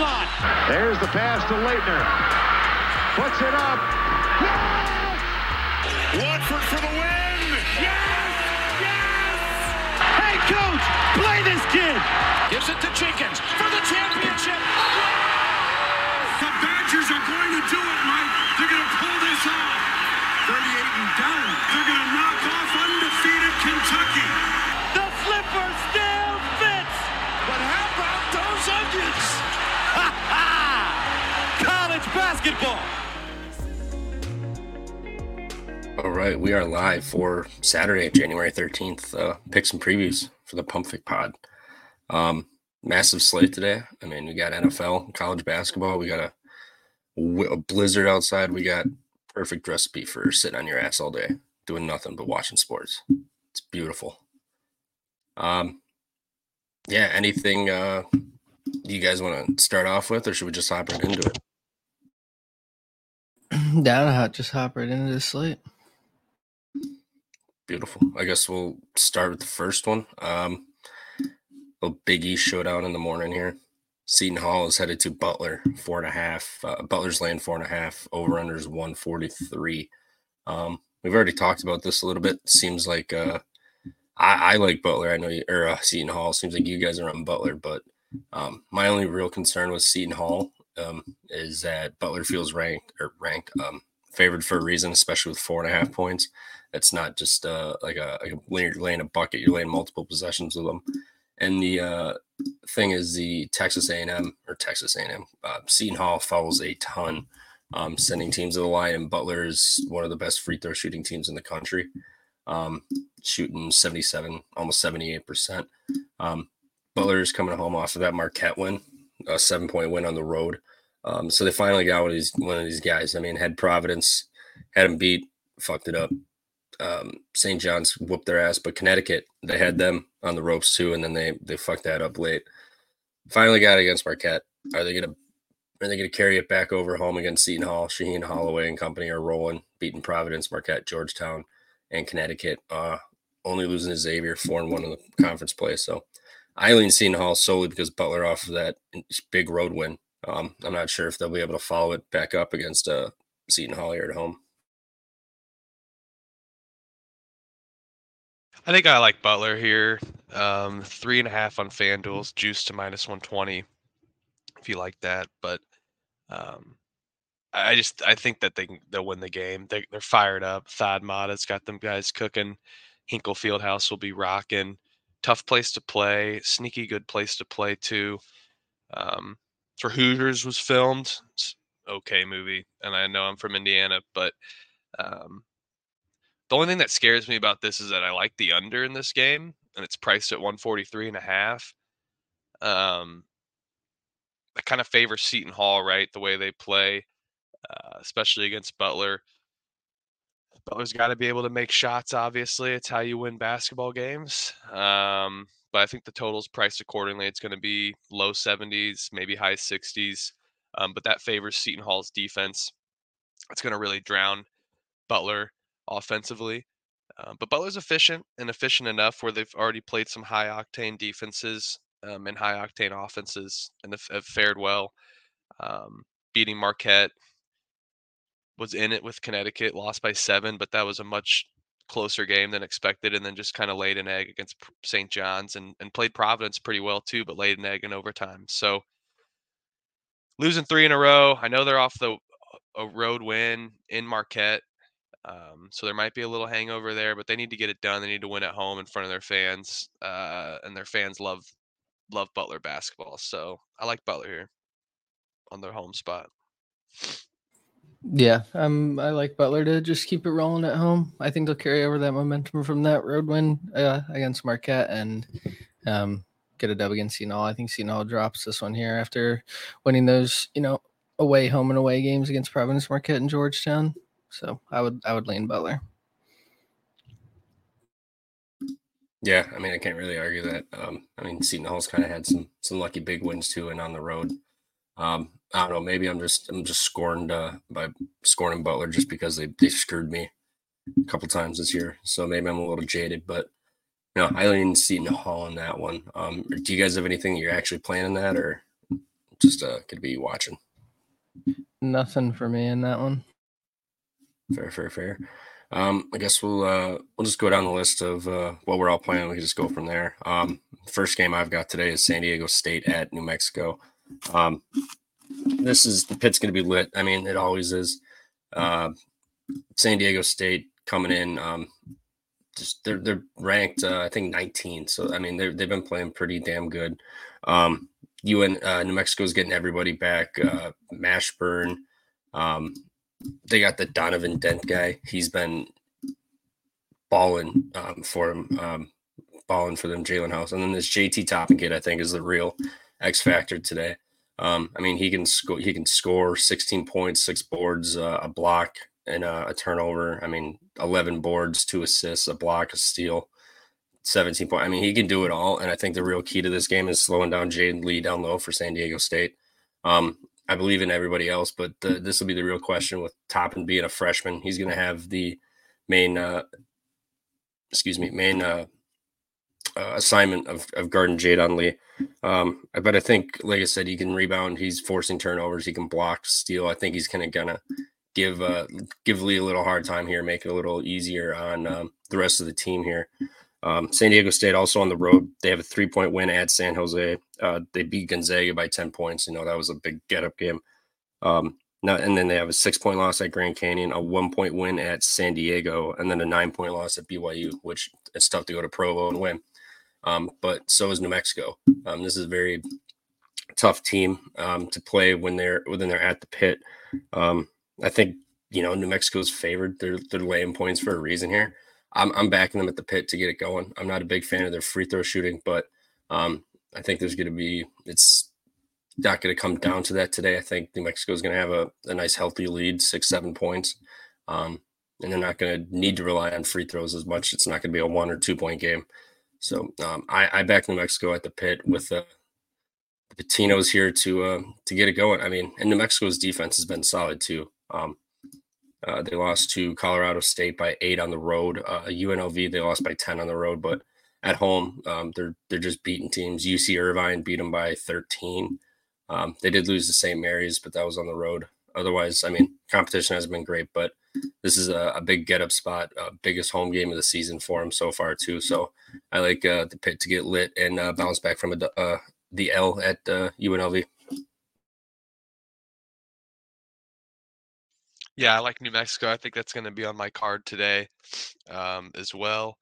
line. There's the pass to Laettner. Puts it up. Yes! Watford for the win! Yes! Yes! Hey, coach, play this kid. Gives it to Jenkins for the championship. The Badgers are going to do it, Mike. They're going to pull this off. 38 and down. They're going to knock off undefeated Kentucky. The flipper still fits. But how about those onions? Basketball. All right, we are live for Saturday, January 13th. Uh, picks and previews for the Pump Fic Pod. Um, massive slate today. I mean, we got NFL, college basketball. We got a, a blizzard outside. We got perfect recipe for sitting on your ass all day, doing nothing but watching sports. It's beautiful. Um, yeah, anything uh, you guys want to start off with, or should we just hop right into it? Down, how just hop right into the slate. Beautiful. I guess we'll start with the first one. Um, a Big East showdown in the morning here. Seton Hall is headed to Butler, four and a half. Uh, Butler's laying four and a half. Over under is 143. Um, we've already talked about this a little bit. Seems like uh, I, I like Butler. I know you, or uh, Seton Hall. Seems like you guys are on Butler, but um, my only real concern with Seton Hall um, is that Butler feels ranked or ranked um, favored for a reason, especially with four and a half points. It's not just uh, like a, like a you're laying a bucket; you're laying multiple possessions with them. And the uh, thing is, the Texas A&M or Texas A&M uh, Seton Hall follows a ton, um, sending teams to the line. And Butler is one of the best free throw shooting teams in the country, um, shooting 77, almost 78 percent. Um, Butler is coming home off of that Marquette win, a seven point win on the road. Um, so they finally got one of these one of these guys. I mean, had Providence, had them beat, fucked it up. Um, St. John's whooped their ass, but Connecticut they had them on the ropes too, and then they they fucked that up late. Finally got against Marquette. Are they gonna are they gonna carry it back over home against Seton Hall? Shaheen Holloway and company are rolling, beating Providence, Marquette, Georgetown, and Connecticut. Uh, only losing to Xavier four and one in the conference play. So Eileen Seton Hall solely because Butler off of that big road win. Um, I'm not sure if they'll be able to follow it back up against uh, Seton Hall here at home. I think I like Butler here. Um, three and a half on FanDuel's juice to minus 120 if you like that. But um, I just I think that they they'll win the game. They, they're fired up. Thad Matta's got them guys cooking. Hinkle Fieldhouse will be rocking. Tough place to play. Sneaky good place to play too. Um, for Hoosiers was filmed. Okay movie, and I know I'm from Indiana, but um, the only thing that scares me about this is that I like the under in this game, and it's priced at 143 and a half. Um, I kind of favor Seton Hall, right? The way they play, uh, especially against Butler. Butler's got to be able to make shots. Obviously, it's how you win basketball games. Um, but I think the total's priced accordingly. It's going to be low 70s, maybe high 60s. Um, but that favors Seton Hall's defense. It's going to really drown Butler offensively. Uh, but Butler's efficient and efficient enough where they've already played some high octane defenses um, and high octane offenses and have, have fared well. Um, beating Marquette was in it with Connecticut, lost by seven, but that was a much closer game than expected, and then just kind of laid an egg against St. John's and, and played Providence pretty well too, but laid an egg in overtime. So losing three in a row. I know they're off the a road win in Marquette. Um, so there might be a little hangover there, but they need to get it done. They need to win at home in front of their fans, uh, and their fans love love Butler basketball. So I like Butler here on their home spot. Yeah, um, I like Butler to just keep it rolling at home. I think they'll carry over that momentum from that road win uh, against Marquette and um, get a dub against Seton. I think Seton drops this one here after winning those, you know, away home and away games against Providence, Marquette, and Georgetown. So I would I would lean Butler. Yeah, I mean I can't really argue that. Um, I mean Seton Hall's kind of had some some lucky big wins too, and on the road. Um, I don't know. Maybe I'm just I'm just scorned uh, by scorning Butler just because they they screwed me a couple times this year. So maybe I'm a little jaded, but you know I lean Seton Hall on that one. Um, do you guys have anything you're actually planning that, or just uh, to be watching. Nothing for me in that one. Fair, fair, fair. Um, I guess we'll uh, we'll just go down the list of uh, what we're all playing. We can just go from there. Um, first game I've got today is San Diego State at New Mexico. Um, this is the pit's going to be lit. I mean, it always is. Uh, San Diego State coming in. Um, just they're they're ranked uh, I think 19. So I mean they they've been playing pretty damn good. Um, UN uh, New Mexico's getting everybody back. Uh, Mashburn. Um, they got the Donovan Dent guy. He's been balling um, for him, um, balling for them. Jalen House, and then this JT Toppin kid, I think, is the real X factor today. Um, I mean, he can score. He can score 16 points, six boards, uh, a block, and uh, a turnover. I mean, 11 boards, two assists, a block, a steal, 17 point. I mean, he can do it all. And I think the real key to this game is slowing down Jaedon LeDee down low for San Diego State. Um, I believe in everybody else, but this will be the real question with Toppin being a freshman. He's going to have the main, uh, excuse me, main uh, uh, assignment of, of guarding Jaedon LeDee. Um, but I think, like I said, he can rebound. He's forcing turnovers. He can block, steal. I think he's kind of gonna give uh, give LeDee a little hard time here, make it a little easier on um, the rest of the team here. Um, San Diego State also on the road. They have a three point win at San Jose. Uh, they beat Gonzaga by 10 points. You know, that was a big get up game. Um, and then they have a six point loss at Grand Canyon, a one point win at San Diego, and then a nine point loss at BYU, which it's tough to go to Provo and win. Um, but so is New Mexico. Um, this is a very tough team um, to play when they're when they're at the pit. Um, I think you know New Mexico's favored. They're they're laying points for a reason here. I'm, I'm backing them at the pit to get it going. I'm not a big fan of their free throw shooting, but um, I think there's going to be, it's not going to come down to that today. I think New Mexico is going to have a, a nice, healthy lead, six, seven points. Um, and they're not going to need to rely on free throws as much. It's not going to be a one or two point game. So um, I, I back New Mexico at the pit with uh, the Pitinos here to uh, to get it going. I mean, and New Mexico's defense has been solid too. Um, uh, they lost to Colorado State by eight on the road. Uh, UNLV they lost by ten on the road, but at home um, they're they're just beating teams. UC Irvine beat them by thirteen. Um, they did lose to St. Mary's, but that was on the road. Otherwise, I mean, competition has been great, but this is a, a big get up spot, uh, biggest home game of the season for him so far too. So I like uh, the pit to get lit and uh, bounce back from a, uh, the L at UNLV. Yeah, I like New Mexico. I think that's going to be on my card today um, as well.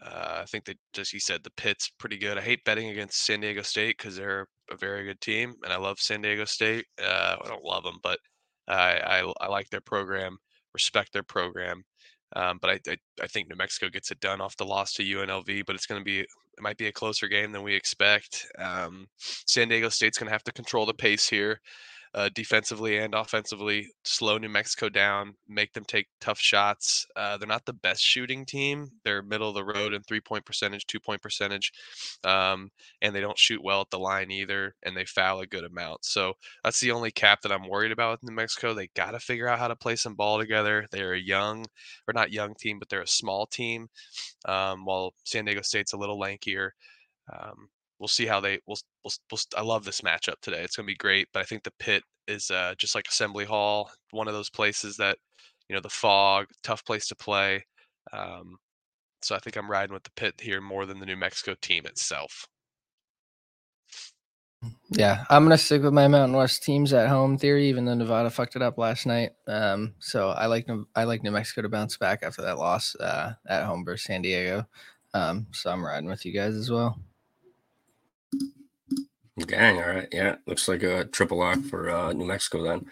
Uh, I think that just you said the pit's pretty good. I hate betting against San Diego State because they're a very good team, and I love San Diego State. Uh, I don't love them, but I, I, I like their program, respect their program. Um, but I, I, I think New Mexico gets it done off the loss to UNLV, but it's going to be it might be a closer game than we expect. Um, San Diego State's going to have to control the pace here uh, defensively and offensively, slow New Mexico down, make them take tough shots. Uh, they're not the best shooting team. They're middle of the road in three point percentage, two point percentage, um, and they don't shoot well at the line either, and they foul a good amount. So that's the only cap that I'm worried about with New Mexico. They got to figure out how to play some ball together. They're a young, or not young team, but they're a small team. Um, while San Diego State's a little lankier. Um, we'll see how they will we'll, we'll, I love this matchup today. It's going to be great, but I think the pit is uh, just like Assembly Hall, one of those places that you know the fog, tough place to play. Um, so I think I'm riding with the pit here more than the New Mexico team itself. Yeah, I'm gonna stick with my Mountain West teams at home theory, even though Nevada fucked it up last night. Um, so I like I like New Mexico to bounce back after that loss uh, at home versus San Diego. Um, so I'm riding with you guys as well. Gang, all right. Yeah, looks like a triple lock for uh, New Mexico then.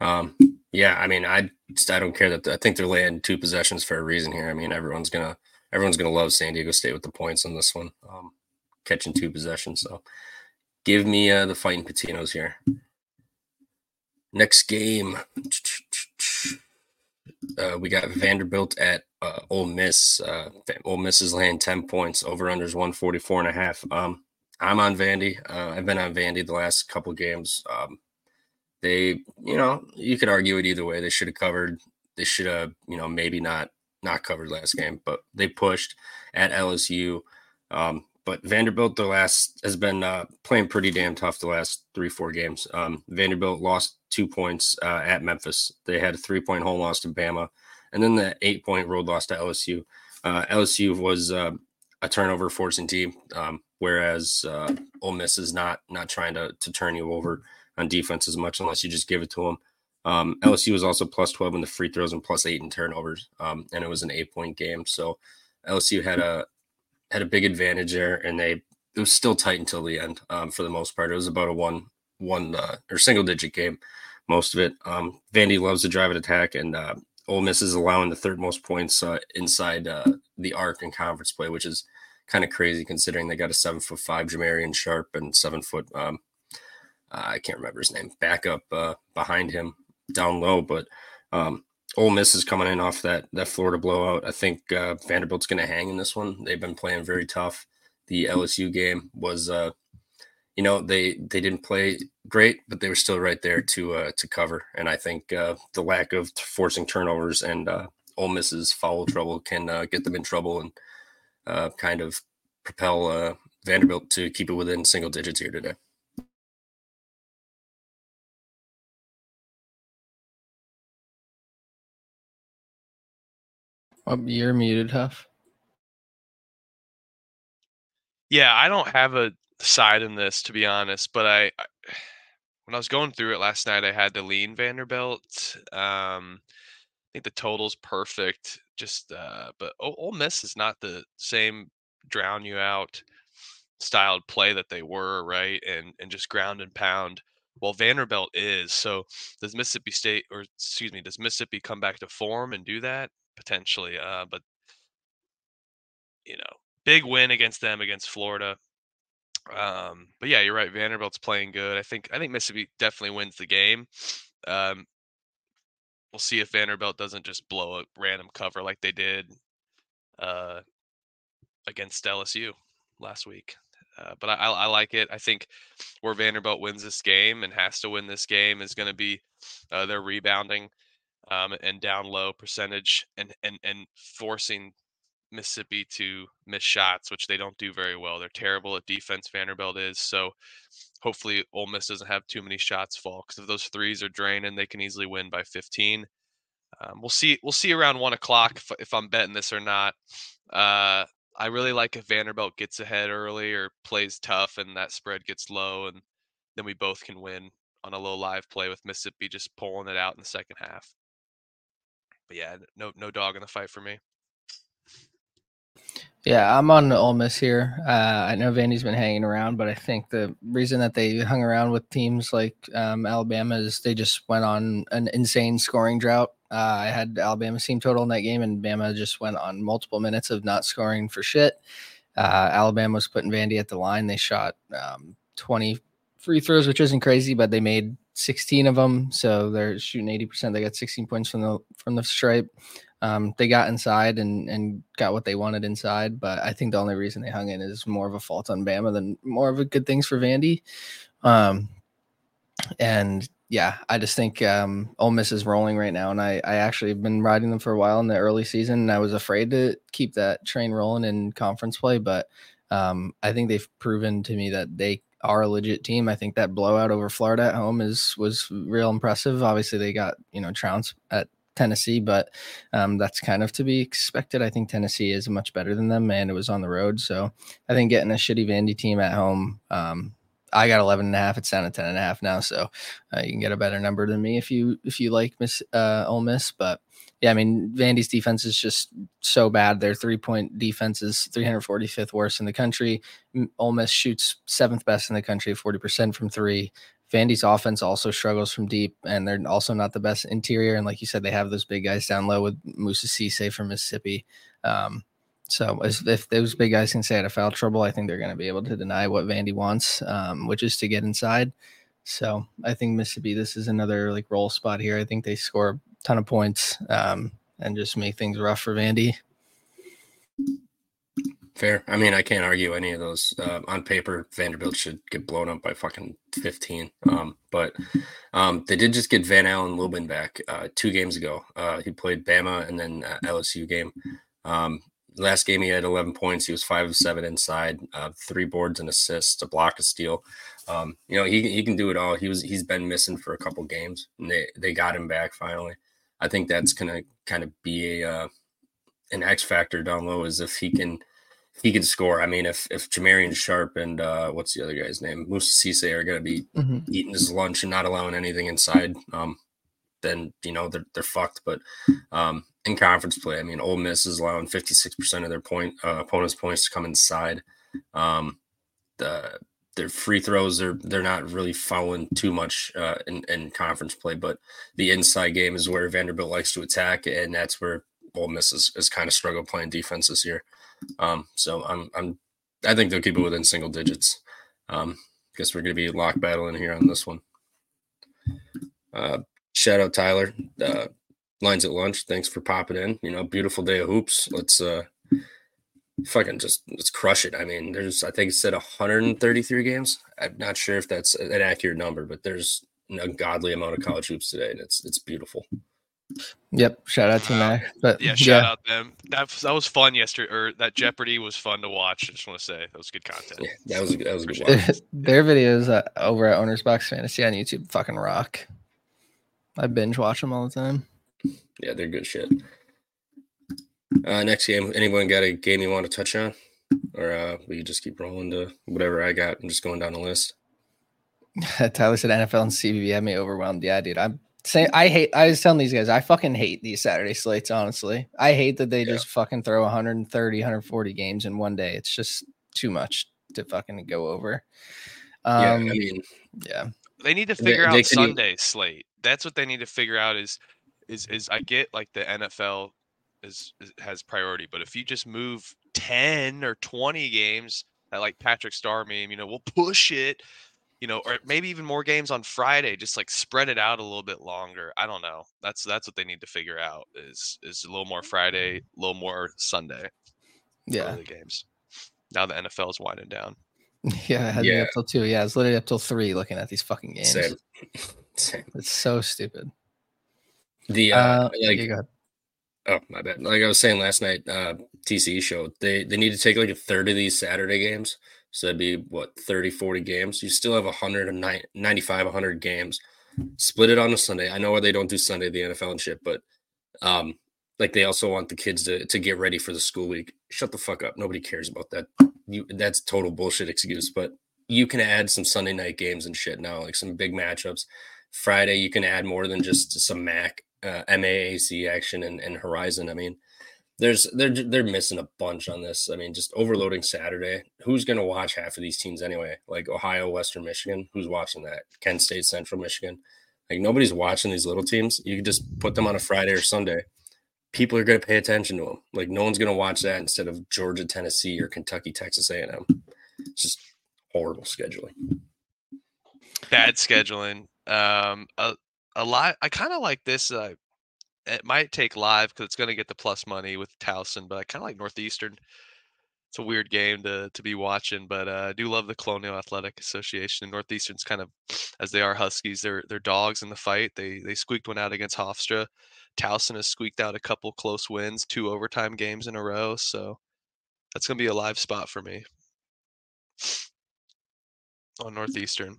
Um, yeah, I mean, I I don't care that I think they're laying two possessions for a reason here. I mean, everyone's gonna everyone's gonna love San Diego State with the points on this one, um, catching two possessions. So, give me uh, the fighting Pitinos here. Next game, uh, we got Vanderbilt at uh, Ole Miss. Uh, Ole Miss is laying ten points. Over unders one forty four and a half. Um, I'm on Vandy. Uh, I've been on Vandy the last couple games. Um, they, you know, you could argue it either way. They should have covered. They should have, you know, maybe not not covered last game, but they pushed at LSU. Um, but Vanderbilt, the last has been uh, playing pretty damn tough the last three, four games. Um, Vanderbilt lost two points uh, at Memphis. They had a three point home loss to Bama, and then the eight point road loss to LSU. Uh, LSU was uh, a turnover forcing team, um, whereas uh, Ole Miss is not not trying to to turn you over on defense as much unless you just give it to them. Um, LSU was also plus 12 in the free throws and plus eight in turnovers. Um, and it was an eight point game. So LSU had a, had a big advantage there and they, it was still tight until the end. Um, for the most part, it was about a one, one, uh, or single digit game, most of it. Um, Vandy loves to drive an attack and, uh, Ole Miss is allowing the third most points, uh, inside, uh, the arc in conference play, which is kind of crazy considering they got a seven foot five Jamarion Sharp and seven foot, um, I can't remember his name, backup uh, behind him down low. But um, Ole Miss is coming in off that that Florida blowout. I think uh, Vanderbilt's going to hang in this one. They've been playing very tough. The LSU game was, uh, you know, they they didn't play great, but they were still right there to uh, to cover. And I think uh, the lack of forcing turnovers and uh, Ole Miss's foul trouble can uh, get them in trouble and uh, kind of propel uh, Vanderbilt to keep it within single digits here today. Oh, you're muted, Huff. Yeah, I don't have a side in this to be honest, but I, I when I was going through it last night, I had to lean Vanderbilt. Um, I think the total's perfect. Just, uh, but Ole Miss is not the same drown you out styled play that they were, right? And and just ground and pound. Well, Vanderbilt is. So does Mississippi State, or excuse me, does Mississippi come back to form and do that potentially? Uh, but you know, big win against them against Florida. Um, but yeah, you're right. Vanderbilt's playing good. I think I think Mississippi definitely wins the game. Um, we'll see if Vanderbilt doesn't just blow a random cover like they did uh, against LSU last week. Uh, but I, I, like it. I think where Vanderbilt wins this game and has to win this game is going to be uh, their rebounding um, and down low percentage and, and, and forcing Mississippi to miss shots, which they don't do very well. They're terrible at defense. Vanderbilt is so. Hopefully, Ole Miss doesn't have too many shots fall because if those threes are draining, they can easily win by 15. Um, we'll see. We'll see around one o'clock if, if I'm betting this or not. Uh, I really like if Vanderbilt gets ahead early or plays tough and that spread gets low, and then we both can win on a low live play with Mississippi just pulling it out in the second half. But yeah, no no dog in the fight for me. Yeah, I'm on Ole Miss here. Uh, I know Vandy's been hanging around, but I think the reason that they hung around with teams like um, Alabama is they just went on an insane scoring drought. Uh, I had Alabama's team total in that game, and Bama just went on multiple minutes of not scoring for shit. Uh, Alabama was putting Vandy at the line. They shot um, 20 free throws, which isn't crazy, but they made 16 of them, so they're shooting 80%. They got 16 points from the from the stripe. Um, they got inside and and got what they wanted inside, but I think the only reason they hung in is more of a fault on Bama than more of a good things for Vandy. Um, and yeah, I just think um, Ole Miss is rolling right now, and I I actually have been riding them for a while in the early season, and I was afraid to keep that train rolling in conference play, but um, I think they've proven to me that they are a legit team. I think that blowout over Florida at home is was real impressive. Obviously, they got you know trounced at Tennessee, but um, that's kind of to be expected. I think Tennessee is much better than them, and it was on the road. So I think getting a shitty Vandy team at home, um, I got 11 and a half. It's down to 10 and a half now. So uh, you can get a better number than me if you, if you like Miss uh, Ole Miss, but yeah, I mean, Vandy's defense is just so bad. Their three point defense is 345th worst in the country. Ole Miss shoots seventh best in the country, 40% from three. Vandy's offense also struggles from deep, and they're also not the best interior. And like you said, they have those big guys down low with Moussa Cisse from Mississippi. Um, so if those big guys can stay out of foul trouble, I think they're going to be able to deny what Vandy wants, um, which is to get inside. So I think Mississippi, this is another like roll spot here. I think they score a ton of points um, and just make things rough for Vandy. Fair. I mean, I can't argue any of those. Uh, on paper, Vanderbilt should get blown up by fucking 15. Um, but um, they did just get Ven-Allen Lubin back uh, two games ago. Uh, he played Bama and then uh, LSU game. Um, last game he had 11 points. He was five of seven inside, uh, three boards and assists, a block, a steal. Um, you know, he he can do it all. He was he's been missing for a couple games, and they they got him back finally. I think that's gonna kind of be a uh, an X factor down low is if he can he can score. I mean, if if Jamarion Sharp and uh, what's the other guy's name, Moussa Cisse are going to be mm-hmm. eating his lunch and not allowing anything inside, um, then you know they're they're fucked. But um, in conference play, I mean, Ole Miss is allowing fifty six percent of their point uh, opponents' points to come inside. Um, the their free throws they're they're not really fouling too much uh, in, in conference play, but the inside game is where Vanderbilt likes to attack, and that's where Ole Miss is, is kind of struggled playing defense this year. Um, so I'm I'm I think they'll keep it within single digits. Um, guess we're gonna be lock battling here on this one. Uh, shout out Tyler. Uh, lines at lunch. Thanks for popping in. You know, beautiful day of hoops. Let's uh fucking just let's crush it. I mean, there's I think it said 133 games. I'm not sure if that's an accurate number, but there's an ungodly amount of college hoops today, and it's it's beautiful. Yep. Shout out to Mac. But yeah, shout yeah. out them. That that was fun yesterday. Or that Jeopardy was fun to watch. I just want to say that was good content. Yeah, that was a, that was a good watch. Their videos uh, over at Owners Box Fantasy on YouTube fucking rock. I binge watch them all the time. Yeah, they're good shit. Uh, next game, anyone got a game you want to touch on, or uh, we just keep rolling to whatever I got I'm just going down the list. Tyler said NFL and CBB had me overwhelmed. Yeah, dude, I'm saying I hate. I was telling these guys I fucking hate these Saturday slates. Honestly, I hate that they yeah. just fucking throw 130, 140 games in one day. It's just too much to fucking go over. Um, yeah, I um, mean, yeah, they need to figure they, out they Sunday slate. That's what they need to figure out. Is is is I get like the NFL is, is has priority, but if you just move ten or twenty games that like Patrick Star meme, you know, we'll push it you know, or maybe even more games on Friday, just like spread it out a little bit longer. I don't know. That's that's what they need to figure out is is a little more Friday, a little more Sunday. Yeah. The games. Now the NFL is winding down. Yeah, it had yeah. up till two. Yeah, it's literally up till three looking at these fucking games. Same. Same. It's so stupid. The uh, uh like oh my bad. Like I was saying last night, uh TCE show, they they need to take like a third of these Saturday games so that'd be what 30, 40 games. You still have 195, 100 games. Split it on a Sunday. I know why they don't do Sunday, the NFL and shit, but um, like they also want the kids to, to get ready for the school week. Shut the fuck up. Nobody cares about that. You that's total bullshit excuse. But you can add some Sunday night games and shit now, like some big matchups. Friday, you can add more than just some MAC, uh, MAAC action and, and Horizon. I mean, there's they're they're missing a bunch on this. I mean, just overloading Saturday. Who's going to watch half of these teams anyway? Like Ohio, Western Michigan. Who's watching that? Kent State, Central Michigan. Like nobody's watching these little teams. You just put them on a Friday or Sunday. People are going to pay attention to them. Like no one's going to watch that instead of Georgia, Tennessee, or Kentucky, Texas A&M. It's just horrible scheduling. Bad scheduling. Um, a, a lot. I kind of like this. Uh, it might take live because it's going to get the plus money with Towson, but I kind of like Northeastern. It's a weird game to to be watching, but uh, I do love the Colonial Athletic Association. And Northeastern's kind of, as they are Huskies, they're they're dogs in the fight. They they squeaked one out against Hofstra. Towson has squeaked out a couple close wins, two overtime games in a row. So that's going to be a live spot for me on Northeastern.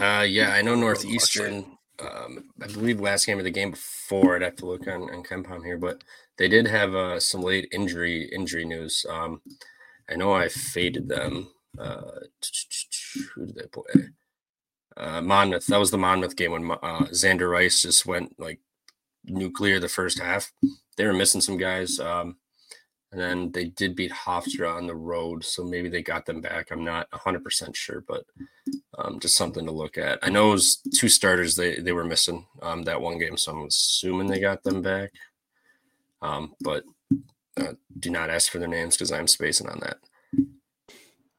Uh, yeah, I know Northeastern um, I believe last game or the game before. I'd have to look on, on KenPom here, but they did have uh, some late injury injury news. Um, I know I faded them. Uh, who did they play? Uh, Monmouth. That was the Monmouth game when uh, Xander Rice just went like nuclear the first half. They were missing some guys. Um, and then they did beat Hofstra on the road, so maybe they got them back. I'm not 100% sure, but um, just something to look at. I know it was two starters they, they were missing um, that one game, so I'm assuming they got them back. Um, but uh, do not ask for their names because I'm spacing on that.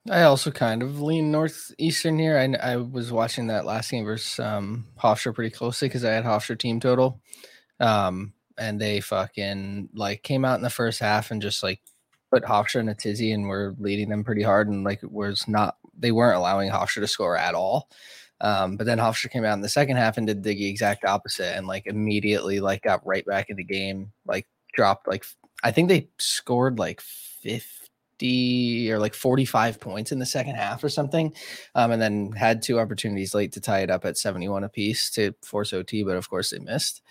I also kind of lean northeastern here. I, I was watching that last game versus um, Hofstra pretty closely because I had Hofstra team total. Um, and they fucking like came out in the first half and just like put Hofstra in a tizzy and were leading them pretty hard and like was not they weren't allowing Hofstra to score at all. Um, but then Hofstra came out in the second half and did the exact opposite and like immediately like got right back in the game, like dropped like I think they scored like 50 or like 45 points in the second half or something. Um, and then had two opportunities late to tie it up at 71 apiece to force OT, but of course they missed.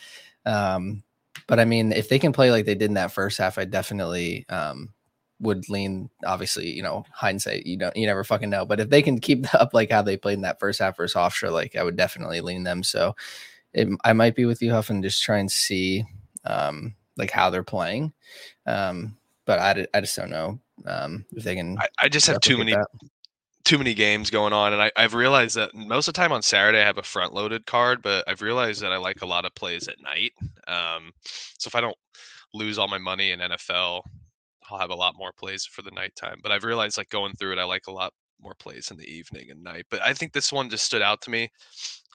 Um, but I mean, if they can play like they did in that first half, I definitely um, would lean. Obviously, you know, hindsight, you don't, you never fucking know. But if they can keep up like how they played in that first half versus Hofstra, like I would definitely lean them. So it, I might be with you, Huff, and just try and see um, like how they're playing. Um, but I, I just don't know um, if they can. I, I just have too many that. Too many games going on, and I, I've realized that most of the time on Saturday I have a front loaded card, but I've realized that I like a lot of plays at night. Um, so if I don't lose all my money in NFL, I'll have a lot more plays for the nighttime. But I've realized like going through it, I like a lot more plays in the evening and night. But I think this one just stood out to me.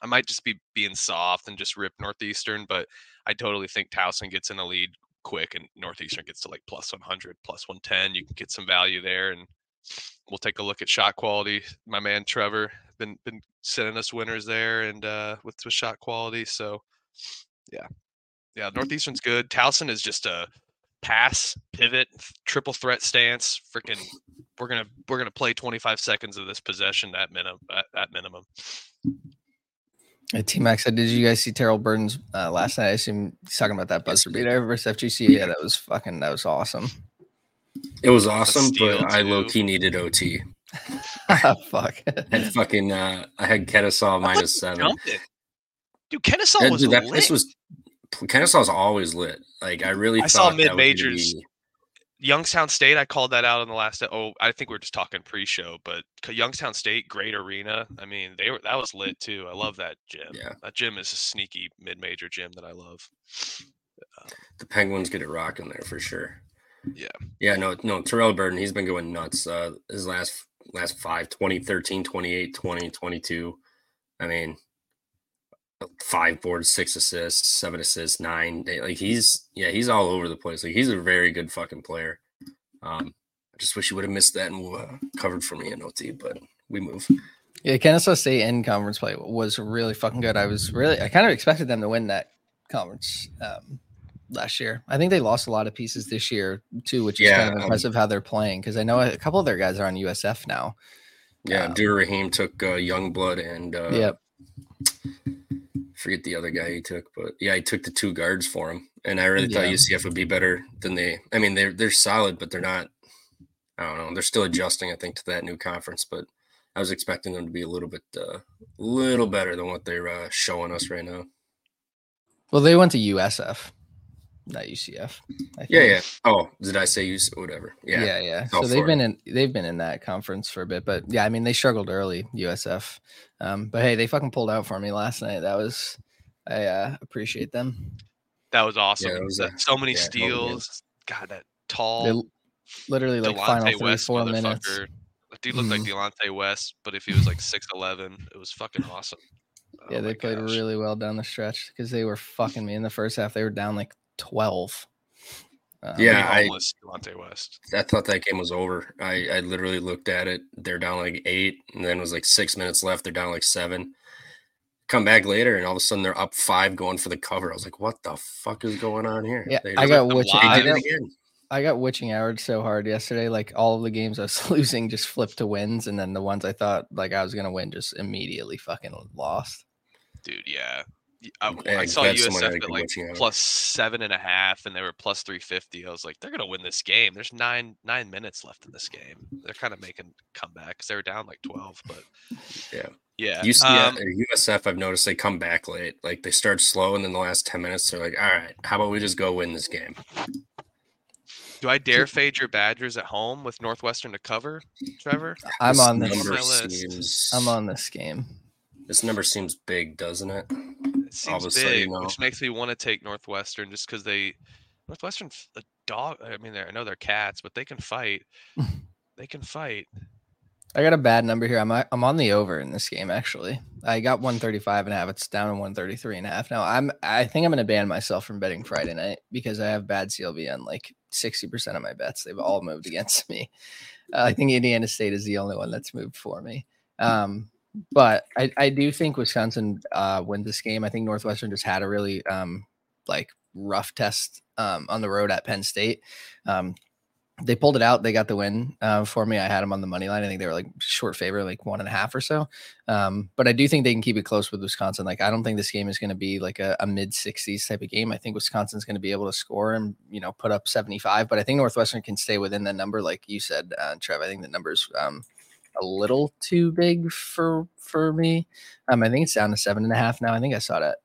I might just be being soft and just rip Northeastern, but I totally think Towson gets in the lead quick and Northeastern gets to like plus 100, plus 110. You can get some value there, and we'll take a look at shot quality. My man Trevor been been sending us winners there, and uh, with with shot quality. So, yeah, yeah, Northeastern's good. Towson is just a pass, pivot, triple threat stance. Freaking, we're gonna we're gonna play 25 seconds of this possession at minimum at, at minimum. T Max said, "Did you guys see Terrell Burden's uh, last night? I assume he's talking about that buzzer beater versus FGC. Yeah, that was fucking that was awesome. It was awesome, steal, but I low key needed OT. Fuck. And fucking, uh, I had Kennesaw minus seven. Jumped it. Dude, Kennesaw That- was dude, that lit. place was Kennesaw's always lit. Like I really I saw thought that mid-majors. be- Youngstown State, I called that out in the last. Oh, I think we are just talking pre-show, but Youngstown State, great arena. I mean, they were that was lit too. I love that gym. Yeah. that gym is a sneaky mid-major gym that I love. the Penguins get it rocking there for sure. Yeah. Yeah, no, no, Terrell Burden, he's been going nuts. Uh his last last five, 2013, 28, 20, 22. I mean, five boards, six assists, seven assists, nine. Like he's yeah, he's all over the place. Like he's a very good fucking player. Um, I just wish he would have missed that and uh, covered for me in OT, but we move. Yeah, Kennesaw State in conference play was really fucking good. I was really, I kind of expected them to win that conference um, last year. I think they lost a lot of pieces this year too, which is Yeah, kind of um, impressive how they're playing. Because I know a couple of their guys are on USF now. Yeah, Um, took uh, Youngblood and uh, yep. forget the other guy he took, but yeah, he took the two guards for him. And I really thought Yeah. UCF would be better than they. I mean, they're they're solid, but they're not. I don't know. They're still adjusting, I think, to that new conference. But I was expecting them to be a little bit, a uh, little better than what they're uh, showing us right now. Well, they went to USF, not UCF. I Yeah, think. yeah. Oh, did I say UC? Whatever. Yeah. yeah, yeah. Go So they've for been in they've been in that conference for a bit, but yeah, I mean they struggled early, USF. Um, but hey, they fucking pulled out for me last night. That was I uh, appreciate them. That was awesome. it was a- so many yeah, hell yeah. steals. God, that tall They l- literally like final three, West four minutes. motherfucker. That dude looked like Mhm. Delonte West, but if he was like six eleven, it was fucking awesome. Yeah, Oh they played gosh. really well down the stretch because they were fucking me in the first half. They were down like twelve. Um, Pretty Yeah, I- homeless Delonte West. I thought that game was over. I, I literally looked at it. They're down like eight, and then it was like six minutes left. They're down like seven. Come back later, and all of a sudden they're up five, going for the cover. I was like, "What the fuck is going on here?" Yeah, They I got the witching. they I did it got, again. I got witching hours so hard yesterday. Like all of the games I was losing just flipped to wins, and then the ones I thought like I was gonna win just immediately fucking lost. Dude, yeah. Y- I, Yeah, I saw glad someone had a USF at like watching plus seven and a half, and they were plus three fifty. I was like, they're gonna win this game. There's nine nine minutes left in this game. They're kind of making comeback because they were down like twelve. But Yeah. yeah. UCF um, USF, I've noticed they come back late. Like they start slow, and then the last ten minutes, they're like, "All right, how about we just go win this game?" do I dare fade your Badgers at home with Northwestern to cover, Trevor? I'm on this. list. seems. I'm on this game. This number seems big, doesn't it? It All of seems a sudden, big, no. which makes me want to take Northwestern just because they Northwestern a dog. I mean, they're, I know they're cats, but they can fight. they can fight. I got a bad number here. I'm I'm on the over in this game actually. I got 135 and a half. It's down to 133 and a half. Now I'm I think I'm gonna ban myself from betting Friday night because I have bad CLV on like 60% of my bets. They've all moved against me. Uh, I think Indiana State is the only one that's moved for me. Um, but I, I do think Wisconsin uh, wins this game. I think Northwestern just had a really um, like rough test um, on the road at Penn State. Um, they pulled it out. They got the win uh, for me. I had them on the money line. I think they were like short favor, like one and a half or so. Um, but I do think they can keep it close with Wisconsin. Like I don't think this game is going to be like a, a mid 60s type of game. I think Wisconsin's going to be able to score and you know put up 75. But I think Northwestern can stay within that number, like you said, uh, Trev. I think the number's um, a little too big for for me. Um, I think it's down to seven and a half now. I think I saw it at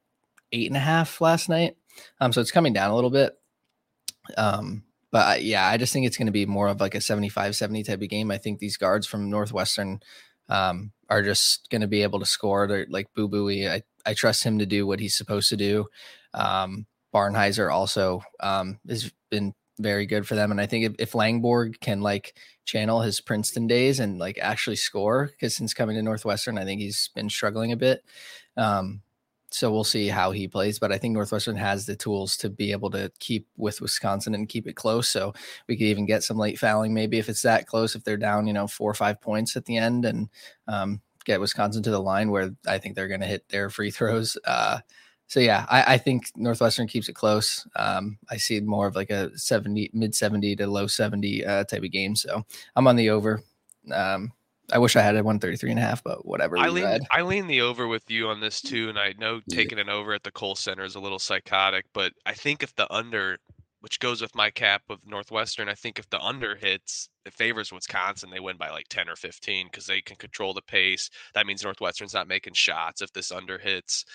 eight and a half last night. Um, so it's coming down a little bit. Um, but I, yeah, I just think it's going to be more of like a 75 70 type of game. I think these guards from Northwestern um, are just going to be able to score. They're like Boo Buie. I, I trust him to do what he's supposed to do. Um, Barnhizer also um, has been very good for them. And I think if, if Langborg can like channel his Princeton days and like actually score, because since coming to Northwestern, I think he's been struggling a bit. Um, so we'll see how he plays. But I think Northwestern has the tools to be able to keep with Wisconsin and keep it close. So we could even get some late fouling, maybe if it's that close, if they're down, you know, four or five points at the end and um, get Wisconsin to the line where I think they're going to hit their free throws. Uh, so yeah, I, I, think Northwestern keeps it close. Um, I see more of like a 70, mid 70 to low 70 uh, type of game. So I'm on the over. Um, I wish I had a 133 and a half, but whatever. I lean, I lean the over with you on this too. And I know taking an over at the Kohl Center is a little psychotic, but I think if the under, which goes with my cap of Northwestern, I think if the under hits, it favors Wisconsin. They win by like 10 or 15 because they can control the pace. That means Northwestern's not making shots if this under hits.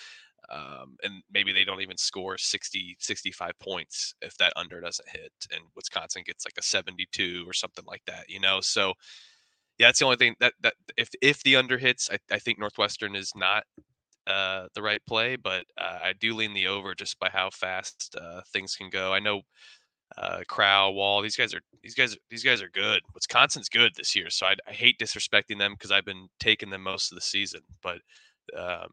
Um, and maybe they don't even score 60, 65 points if that under doesn't hit. And Wisconsin gets like a 72 or something like that, you know? So, yeah, that's the only thing that that if if the under hits, I, I think Northwestern is not uh, the right play, but uh, I do lean the over just by how fast uh, things can go. I know uh, Crowl, Wahl, these guys are these guys these guys are good. Wisconsin's good this year, so I, I hate disrespecting them because I've been taking them most of the season. But um,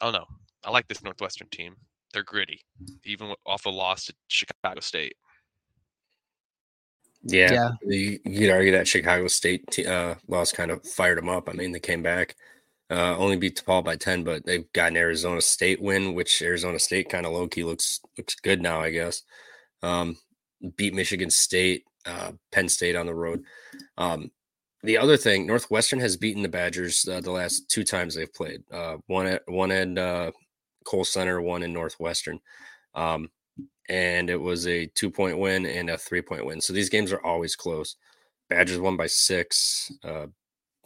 I don't know. I like this Northwestern team. They're gritty, even off a loss to Chicago State. Yeah, yeah. You, you, could argue that Chicago State uh, loss kind of fired them up. I mean, they came back, uh, only beat DePaul by ten, but they've got an Arizona State win, which Arizona State kind of low key looks looks good now, I guess. Um, beat Michigan State, uh, Penn State on the road. Um, the other thing, Northwestern has beaten the Badgers uh, the last two times they've played. Uh, one at one at uh, Kohl Center, one in Northwestern. Um, and it was a two point win and a three point win. So these games are always close. Badgers won by six, uh,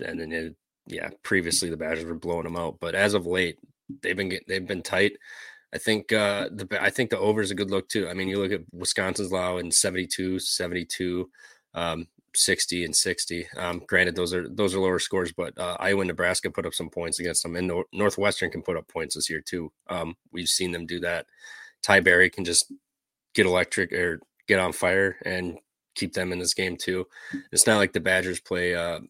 and then it, yeah, previously the Badgers were blowing them out, but as of late, they've been they've been tight. I think uh, the I think the over is a good look too. I mean, you look at Wisconsin's law in 72, 72, um, 60 and 60. Um, granted, those are those are lower scores, but uh, Iowa and Nebraska put up some points against them, and Northwestern can put up points this year too. Um, we've seen them do that. Ty Berry can just get electric or get on fire and keep them in this game too. It's not like the Badgers play uh,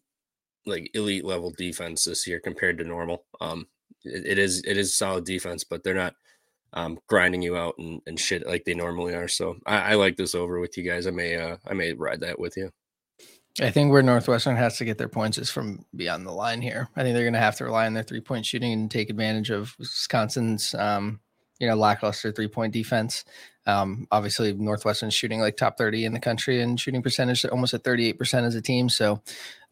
like elite level defense this year compared to normal. Um, it, it is it is solid defense, but they're not um, grinding you out and, and shit like they normally are. So I, I like this over with you guys. I may uh, I may ride that with you. I think where Northwestern has to get their points is from beyond the line here. I think they're going to have to rely on their three point shooting and take advantage of Wisconsin's, um, you know, lackluster three point defense. Um, obviously, Northwestern shooting like top 30 in the country and shooting percentage almost at 38% as a team. So,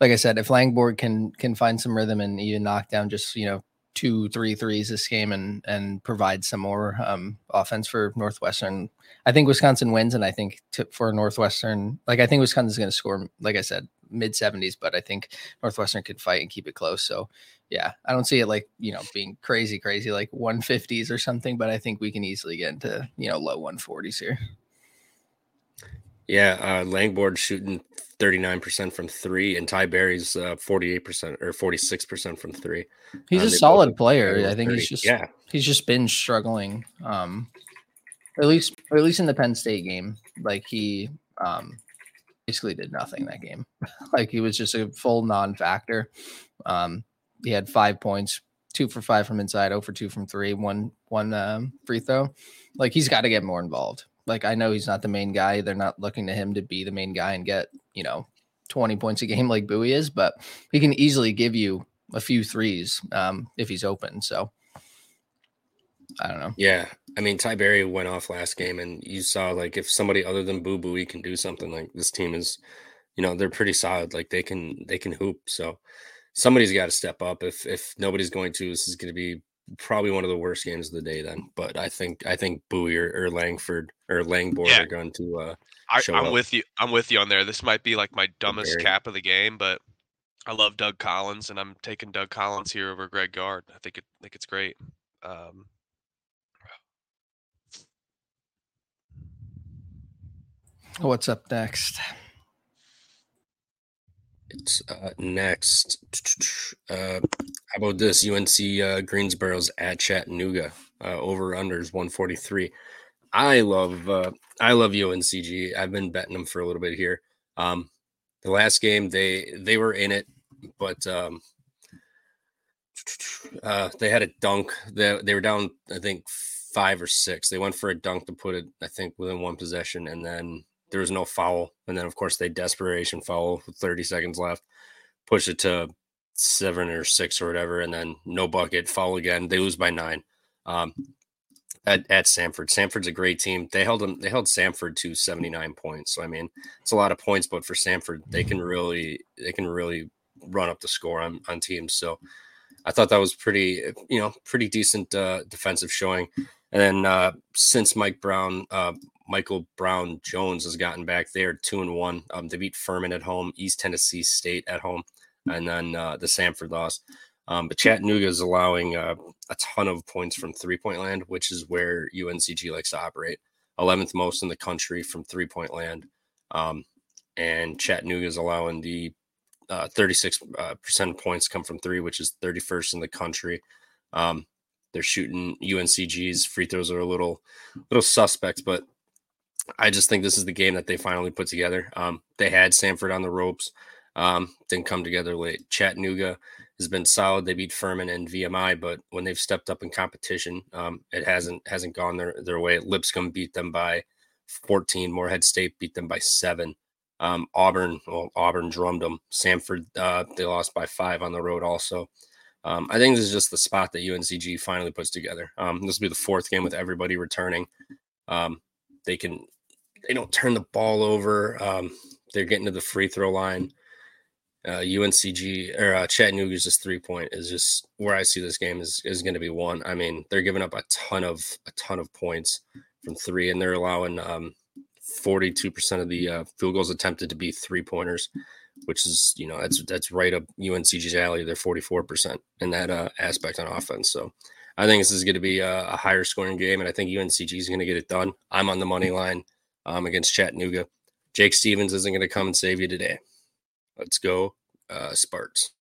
like I said, if Langborg can can find some rhythm and even knock down just you know two, three threes this game and and provide some more um, offense for Northwestern, I think Wisconsin wins. And I think to, for Northwestern, like I think Wisconsin's going to score, like I said, mid 70s, but I think Northwestern could fight and keep it close. So yeah, I don't see it like, you know, being crazy, crazy, like 150s or something, but I think we can easily get into, you know, low 140s here. Yeah, uh, Langborg shooting 39% from three, and Ty Berry's uh, 48% or 46% from three. He's um, a solid player. I think 30. he's just, yeah, he's just been struggling. Um, at least, at least in the Penn State game, like he, um, basically did nothing that game. like he was just a full non-factor. Um, he had five points, two for five from inside, oh for two from three, one one um, free throw. Like he's got to get more involved. Like I know he's not the main guy. They're not looking to him to be the main guy and get you know 20 points a game like Buie is, but he can easily give you a few threes um, if he's open. So I don't know. Yeah, I mean Ty Berry went off last game, and you saw like if somebody other than Boo Buie can do something, like this team is, you know, they're pretty solid. Like they can they can hoop. So somebody's got to step up. If if nobody's going to, this is going to be probably one of the worst games of the day. Then, but I think I think Buie or, or Langford or Langboard Yeah. are going to. uh I, show I'm up. with you. I'm with you on there. This might be like my dumbest Very. cap of the game, but I love Doug Collins, and I'm taking Doug Collins here over Greg Gard. I think it I think it's great. Um, What's up next? Uh, next. Uh, how about this? UNC uh, Greensboro's at Chattanooga. Uh, over unders 143. I love uh, I love UNCG. I've been betting them for a little bit here. Um, the last game they they were in it, but um, uh, they had a dunk. They they were down. I think five or six. They went for a dunk to put it. I think within one possession, and then there was no foul. And then of course they desperation foul with 30 seconds left, push it to seven or six or whatever, and then no bucket, foul again. They lose by nine. Um, at, at Samford. Samford's a great team. They held them. They held Samford to 79 points. So I mean, it's a lot of points, but for Samford, they can really they can really run up the score on on teams. So I thought that was pretty you know pretty decent uh, defensive showing. And then uh, since Mike Brown, uh, Michael Brown Jones has gotten back, there two and one. Um, they beat Furman at home, East Tennessee State at home, and then uh, the Samford loss. Um, but Chattanooga is allowing uh, a ton of points from three point land, which is where UNCG likes to operate. 11th most in the country from three point land. Um, and Chattanooga is allowing the uh, 36 uh, percent points come from three, which is 31st in the country. Um, they're shooting UNCG's free throws are a little, little suspect, but I just think this is the game that they finally put together. Um, they had Samford on the ropes, um, didn't come together late. Chattanooga has been solid. They beat Furman and VMI, but when they've stepped up in competition, um, it hasn't hasn't gone their their way. Lipscomb beat them by 14. Morehead State beat them by seven. Um, Auburn, well, Auburn drummed them. Samford, uh, they lost by five on the road. Also, um, I think this is just the spot that UNCG finally puts together. Um, this will be the fourth game with everybody returning. Um, they can, they don't turn the ball over. Um, they're getting to the free throw line uh, UNCG or uh, Chattanooga's just three point is just where I see this game is is going to be one. I mean, they're giving up a ton of a ton of points from three, and they're allowing um, 42% of the uh, field goals attempted to be three pointers, which is you know that's that's right up UNCG's alley. They're 44% in that uh, aspect on offense. So I think this is going to be a, a higher scoring game, and I think UNCG is going to get it done. I'm on the money line um, against Chattanooga. Jake Stephens isn't going to come and save you today. Let's go, uh, Sparks.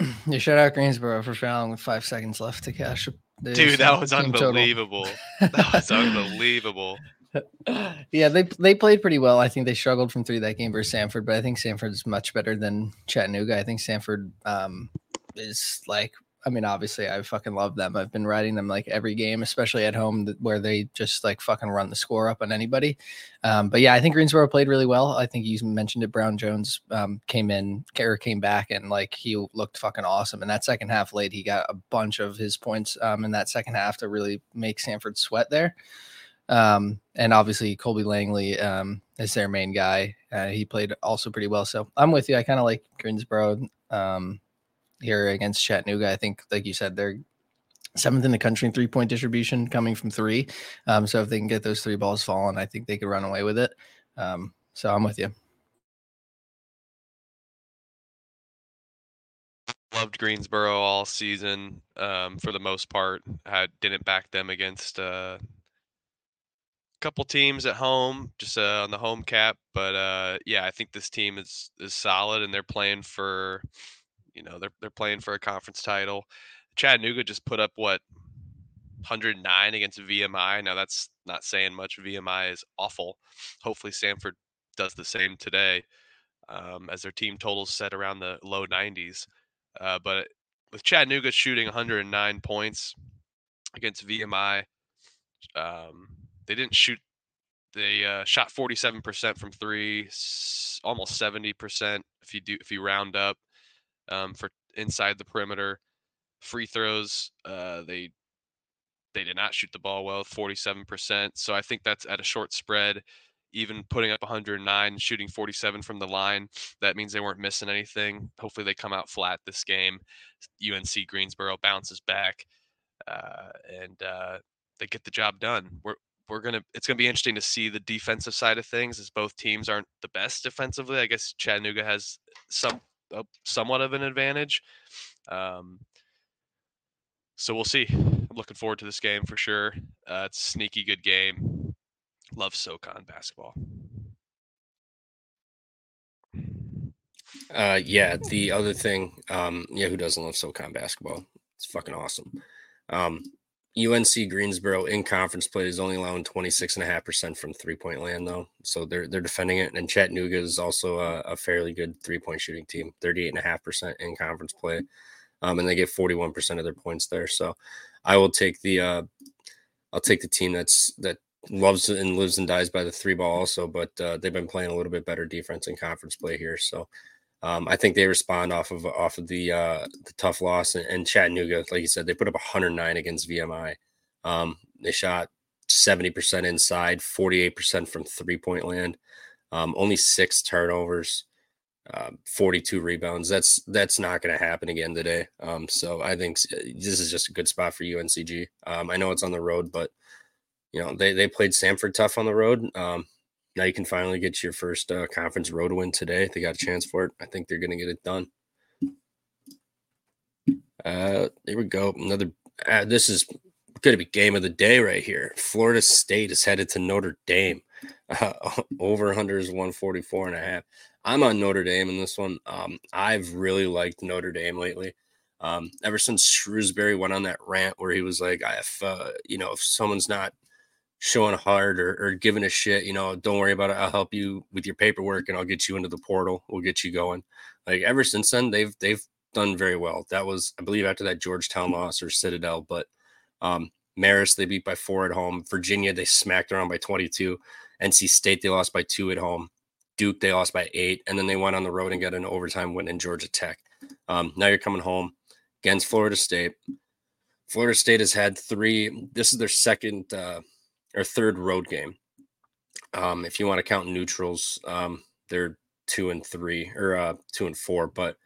You shout out Greensboro for fouling with five seconds left to cash. the dude, that was unbelievable. that was unbelievable. yeah, they they played pretty well. I think they struggled from three that game versus Samford, but I think Samford's much better than Chattanooga. I think Samford um, is like, I mean, obviously, I fucking love them. I've been riding them like every game, especially at home, where they just like fucking run the score up on anybody. Um, but yeah, I think Greensboro played really well. I think you mentioned it. Brown Jones um, came in, or came back, and like he looked fucking awesome. In that second half, late, he got a bunch of his points um, in that second half to really make Samford sweat there. Um, and obviously Colby Langley um, is their main guy. Uh, he played also pretty well. So I'm with you. I kind of like Greensboro um, here against Chattanooga. I think, like you said, they're seventh in the country in three point distribution coming from three. Um, so if they can get those three balls falling, I think they could run away with it. Um, so I'm with you. Loved Greensboro all season um, for the most part. Had didn't back them against uh, a couple teams at home, just uh, on the home cap. But uh, yeah, I think this team is is solid, and they're playing for, you know, they're they're playing for a conference title. Chattanooga just put up what 109 against VMI. Now that's not saying much. VMI is awful. Hopefully Samford does the same today, um, as their team totals set around the low 90s. Uh, but with Chattanooga shooting 109 points against VMI, um, they didn't shoot. They uh, shot 47% from three, almost 70% if you do if you round up um, for inside the perimeter. Free throws, uh, they they did not shoot the ball well, 47%. So I think that's at a short spread, even putting up 109, shooting 47 from the line. That means they weren't missing anything. Hopefully they come out flat this game. UNC Greensboro bounces back, uh, and uh, they get the job done. We're we're gonna it's gonna be interesting to see the defensive side of things as both teams aren't the best defensively. I guess Chattanooga has some uh, somewhat of an advantage. Um, so we'll see. I'm looking forward to this game for sure. Uh, it's a sneaky good game. Love SoCon basketball. Uh, yeah. The other thing, um, yeah, who doesn't love SoCon basketball? It's fucking awesome. Um, UNC Greensboro in conference play is only allowing 26.5% from three point land, though. So they're they're defending it. And Chattanooga is also a, a fairly good three point shooting team, 38.5% in conference play. Um, and they get 41% of their points there. So I will take the uh, I'll take the team that's that loves and lives and dies by the three ball also, but uh, they've been playing a little bit better defense in conference play here. So um, I think they respond off of off of the uh, the tough loss and, and, Chattanooga, like you said, they put up 109 against VMI. Um, they shot 70% inside, 48% from three point land, um, only six turnovers, uh, 42 rebounds. That's that's not going to happen again today. Um, so I think this is just a good spot for UNCG. Um, I know it's on the road, but you know they they played Samford tough on the road. Um, now you can finally get your first uh, conference road win today. They got a chance for it. I think they're going to get it done. Uh, there we go. Another. Uh, this is going to be game of the day right here. Florida State is headed to Notre Dame. Uh, over under is 144 and a half. I'm on Notre Dame in this one. Um, I've really liked Notre Dame lately. Um, ever since Shrewsberry went on that rant where he was like, "If uh, you know, if someone's not showing hard or, or giving a shit, you know, don't worry about it. I'll help you with your paperwork and I'll get you into the portal. We'll get you going. Like ever since then, they've they've done very well. That was, I believe, after that Georgetown loss or Citadel, but um Marist they beat by four at home. Virginia they smacked around by 22. NC State they lost by two at home. Duke they lost by eight, and then they went on the road and got an overtime win in Georgia Tech. Um, now you're coming home against Florida State. Florida State has had three. This is their second uh, or third road game. Um, if you want to count neutrals, um, they're two and three or uh, two and four, but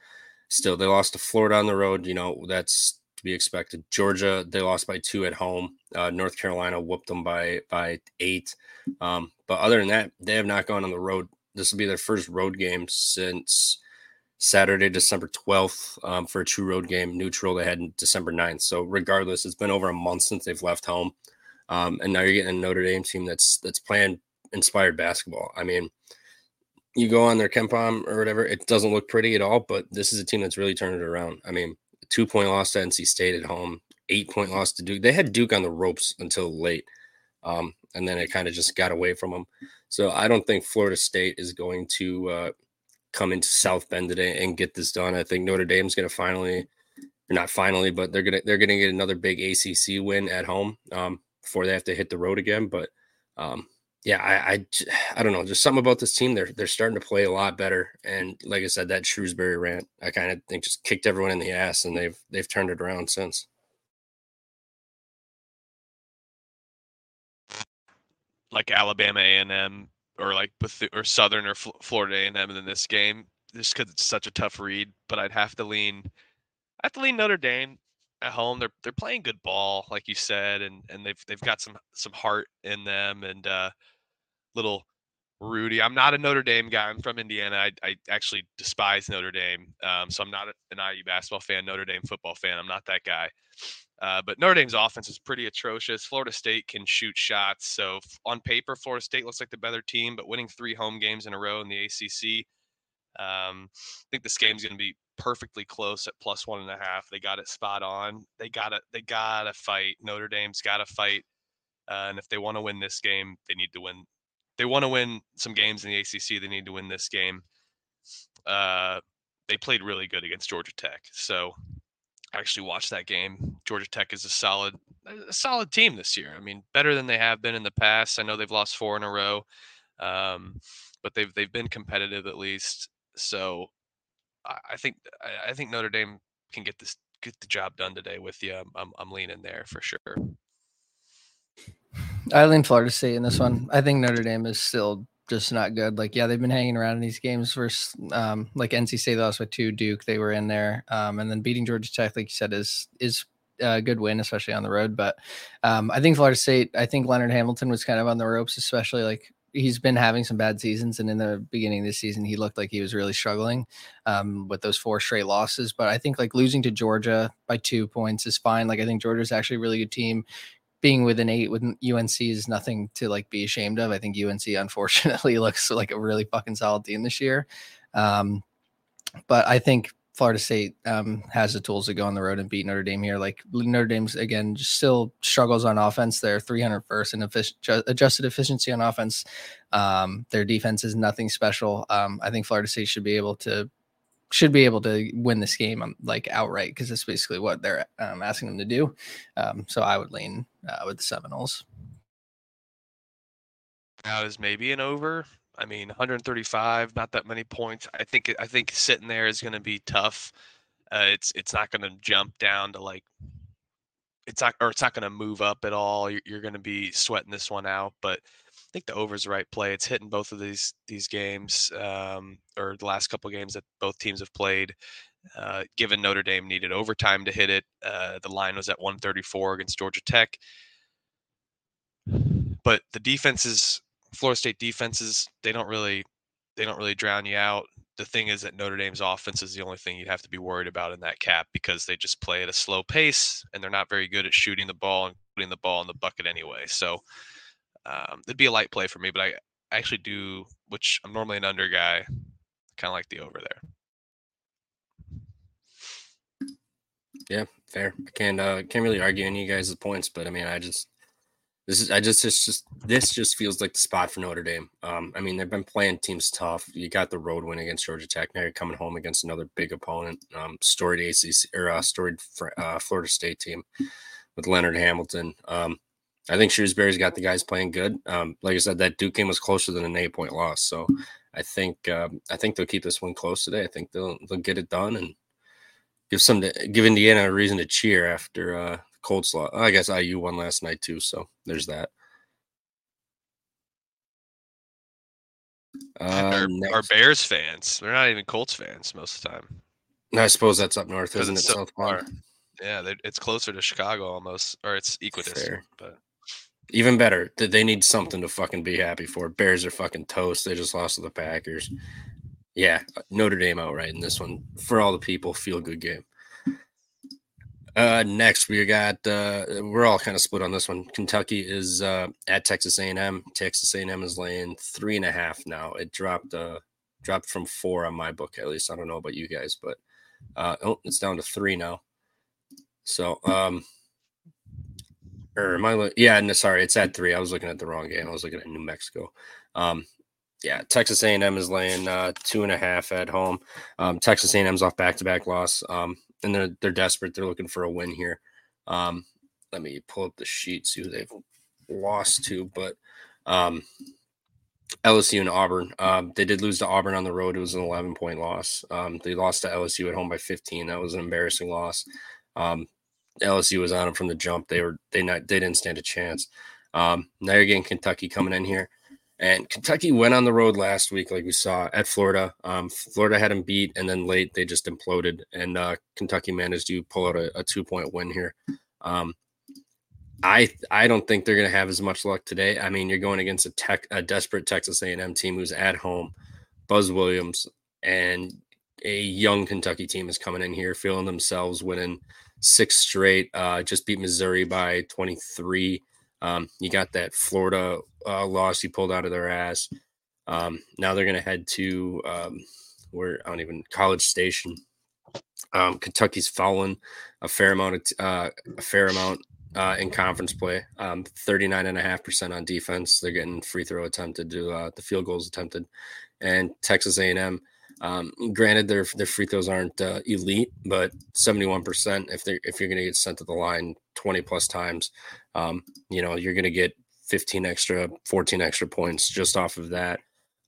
still they lost to Florida on the road. You know that's to be expected. Georgia they lost by two at home. Uh, North Carolina whooped them by by eight. Um, but other than that, they have not gone on the road. This will be their first road game since Saturday, December 12th um, for a true road game. Neutral they had December 9th. So regardless, it's been over a month since they've left home. Um, and now you're getting a Notre Dame team that's that's playing inspired basketball. I mean, you go on their KenPom or whatever, it doesn't look pretty at all, but this is a team that's really turned it around. I mean, two point loss to NC State at home, eight point loss to Duke. They had Duke on the ropes until late, um, and then it kind of just got away from them. So I don't think Florida State is going to uh, come into South Bend today and get this done. I think Notre Dame's going to finally, not finally, but they're gonna they're gonna get another big ACC win at home. Um, before they have to hit the road again. But um, yeah, I, I, I don't know, just something about this team. They're they're starting to play a lot better. And like I said, that Shrewsberry rant, I kind of think just kicked everyone in the ass, and they've they've turned it around since. Like Alabama A and M, or like or Southern or Florida A and M in this game, just because it's such a tough read. But I'd have to lean, I have to lean Notre Dame at home. They're they're playing good ball, like you said, and and they've they've got some some heart in them and uh, little Rudy. I'm not a Notre Dame guy. I'm from Indiana. I, I actually despise Notre Dame. Um, so I'm not an IU basketball fan, Notre Dame football fan. I'm not that guy. Uh, but Notre Dame's offense is pretty atrocious. Florida State can shoot shots. So on paper, Florida State looks like the better team, but winning three home games in a row in the ACC, um, I think this game's going to be perfectly close at plus one and a half. They got it spot on. They got it. They got to fight. Notre Dame's got to fight. Uh, and if they want to win this game, they need to win. They want to win some games in the ACC. They need to win this game. Uh, they played really good against Georgia Tech. So I actually watched that game. Georgia Tech is a solid, a solid team this year. I mean, better than they have been in the past. I know they've lost four in a row, um, but they've they've been competitive at least. So I think I think Notre Dame can get this get the job done today with you. I'm I'm leaning there for sure. I lean Florida State in this one. I think Notre Dame is still just not good. Like, yeah, they've been hanging around in these games versus um, like NC State lost with two, Duke they were in there, um, and then beating Georgia Tech, like you said, is is a good win, especially on the road. But um, I think Florida State, I think Leonard Hamilton was kind of on the ropes, especially like he's been having some bad seasons, and in the beginning of this season, he looked like he was really struggling um, with those four straight losses. But I think like losing to Georgia by two points is fine. Like I think Georgia's actually a really good team being within eight with UNC is nothing to like be ashamed of. I think UNC unfortunately looks like a really fucking solid team this year. Um, but I think Florida State um, has the tools to go on the road and beat Notre Dame here. Like Notre Dame's again still struggles on offense. They're 301st in effic- adjusted efficiency on offense. Um, their defense is nothing special. Um, I think Florida State should be able to should be able to win this game um, like outright because it's basically what they're um, asking them to do. Um, so I would lean uh, with the Seminoles. Now is maybe an over. I mean, 135, not that many points. I think I think sitting there is going to be tough. Uh, it's it's not going to jump down to like it's not or it's not going to move up at all. You're, you're going to be sweating this one out, but I think the over is the right play. It's hitting both of these these games um, or the last couple games that both teams have played. Uh, given Notre Dame needed overtime to hit it, uh, the line was at 134 against Georgia Tech. But the defenses, Florida State defenses, they don't really they don't really drown you out. The thing is that Notre Dame's offense is the only thing you'd have to be worried about in that cap because they just play at a slow pace and they're not very good at shooting the ball and putting the ball in the bucket anyway. So um, it'd be a light play for me, but I actually do, which I'm normally an under guy, kind of like the over there. Yeah, fair. I can't uh, can't really argue any of you guys' points, but I mean, I just this is I just it's just this just feels like the spot for Notre Dame. Um, I mean, they've been playing teams tough. You got the road win against Georgia Tech. Now you're coming home against another big opponent, um, storied ACC or uh, storied uh, Florida State team with Leonard Hamilton. Um, I think Shrewsberry's got the guys playing good. Um, like I said, that Duke game was closer than an eight point loss. So I think um, I think they'll keep this one close today. I think they'll they'll get it done and give some give Indiana a reason to cheer after uh, cold slot. I guess IU won last night too. So there's that. Uh, our, our, Bears fans, they're not even Colts fans most of the time. I suppose that's up north, isn't it? So South far. Yeah, it's closer to Chicago almost, or it's equidistant. But even better, that they need something to fucking be happy for. Bears are fucking toast. They just lost to the Packers. Yeah, Notre Dame outright in this one for all the people. Feel good game. Uh, next we got uh, we're all kind of split on this one. Kentucky is uh, at Texas A&M. Texas A&M is laying three and a half now. It dropped uh dropped from four on my book at least. I don't know about you guys, but uh, oh, it's down to three now. So um, or am I? Yeah, no, sorry, it's at three. I was looking at the wrong game. I was looking at New Mexico. Um, yeah, Texas A&M is laying uh, two and a half at home. Um, Texas A&M's off back-to-back loss, um, and they're they're desperate. They're looking for a win here. Um, let me pull up the sheet, see who they've lost to. But um, LSU and Auburn, um, they did lose to Auburn on the road. It was an 11 point loss. Um, they lost to LSU at home by 15. That was an embarrassing loss. Um, LSU was on them from the jump. They were they not they didn't stand a chance. Um, now you're getting Kentucky coming in here, and Kentucky went on the road last week, like we saw at Florida. Um, Florida had them beat, and then late they just imploded, and uh, Kentucky managed to pull out a, a two point win here. Um, I I don't think they're going to have as much luck today. I mean, you're going against a tech a desperate Texas A&M team who's at home. Buzz Williams and a young Kentucky team is coming in here, feeling themselves winning six straight. Uh, just beat Missouri by 23. Um, you got that Florida uh, loss you pulled out of their ass. Um, now they're going to head to um, where I don't even College Station. Um, Kentucky's fallen a fair amount of uh, a fair amount uh, in conference play. Um, 39.5% on defense. They're getting free throw attempted to uh, the field goals attempted. And Texas A&M um, granted, their their free throws aren't uh, elite, but seventy one percent. If they if you're going to get sent to the line twenty plus times, um, you know you're going to get fifteen extra, fourteen extra points just off of that.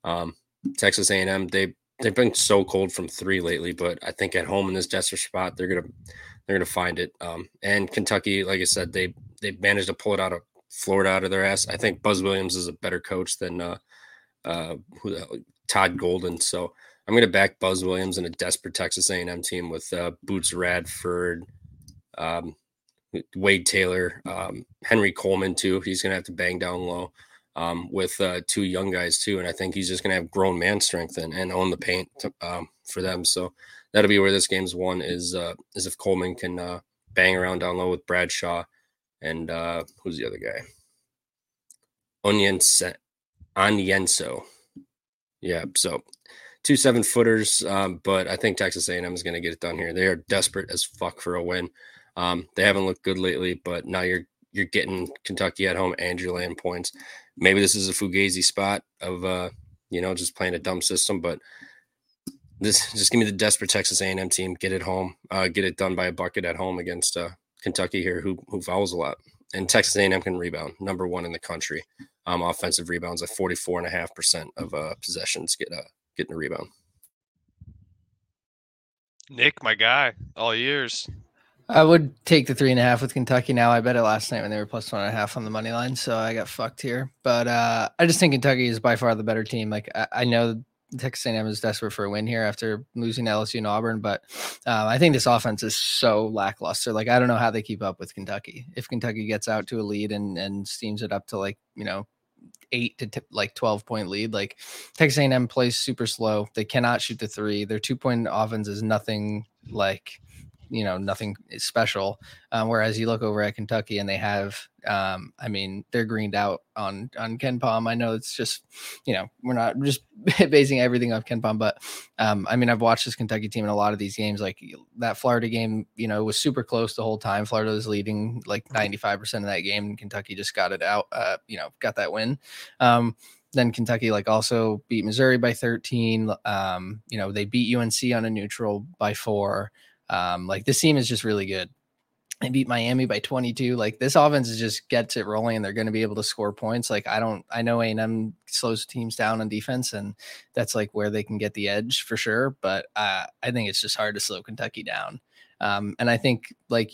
Um, Texas A and M they they've been so cold from three lately, but I think at home in this desperate spot they're gonna they're gonna find it. Um, and Kentucky, like I said, they they managed to pull it out of Florida out of their ass. I think Buzz Williams is a better coach than uh, uh, who the, Todd Golden. So I'm going to back Buzz Williams in a desperate Texas A&M team with uh, Boots Radford, um, Wade Taylor, um, Henry Coleman too. He's going to have to bang down low um, with uh, two young guys too, and I think he's just going to have grown man strength and, and own the paint to, um, for them. So that'll be where this game's won is uh, is if Coleman can uh, bang around down low with Bradshaw and uh, who's the other guy? Onyenso. Yeah, so two seven footers, um, but I think Texas A&M is going to get it done here. They are desperate as fuck for a win. Um, they haven't looked good lately, but now you're you're getting Kentucky at home and you're points. Maybe this is a fugazi spot of uh, you know just playing a dumb system, but this just give me the desperate Texas A&M team. Get it home, uh, get it done by a bucket at home against uh, Kentucky here, who who fouls a lot. And Texas A&M can rebound, number one in the country. Um, offensive rebounds at 44 and a half percent of uh, possessions get uh, getting a rebound. Nick, my guy, all years. I would take the three and a half with Kentucky now. I bet it last night when they were plus one and a half on the money line, so I got fucked here. But uh, I just think Kentucky is by far the better team. Like I, I know Texas A&M is desperate for a win here after losing LSU and Auburn, but um, I think this offense is so lackluster. Like I don't know how they keep up with Kentucky. If Kentucky gets out to a lead and and steams it up to like you know eight to t- like 12 point lead. Like Texas A&M plays super slow. They cannot shoot the three. Their two point offense is nothing like you know nothing is special. Um, whereas you look over at Kentucky and they have, um, I mean, they're greened out on on KenPom. I know it's just, you know, we're not just basing everything off KenPom, but um, I mean, I've watched this Kentucky team in a lot of these games. Like that Florida game, you know, was super close the whole time. Florida was leading like ninety five percent of that game, and Kentucky just got it out. Uh, you know, got that win. Um, then Kentucky like also beat Missouri by 13. Um, you know, they beat UNC on a neutral by four. Um, like this team is just really good. They beat Miami by 22. Like this offense is just gets it rolling, and they're going to be able to score points. Like I don't, I know A&M slows teams down on defense, and that's like where they can get the edge for sure. But uh, I think it's just hard to slow Kentucky down. Um, and I think like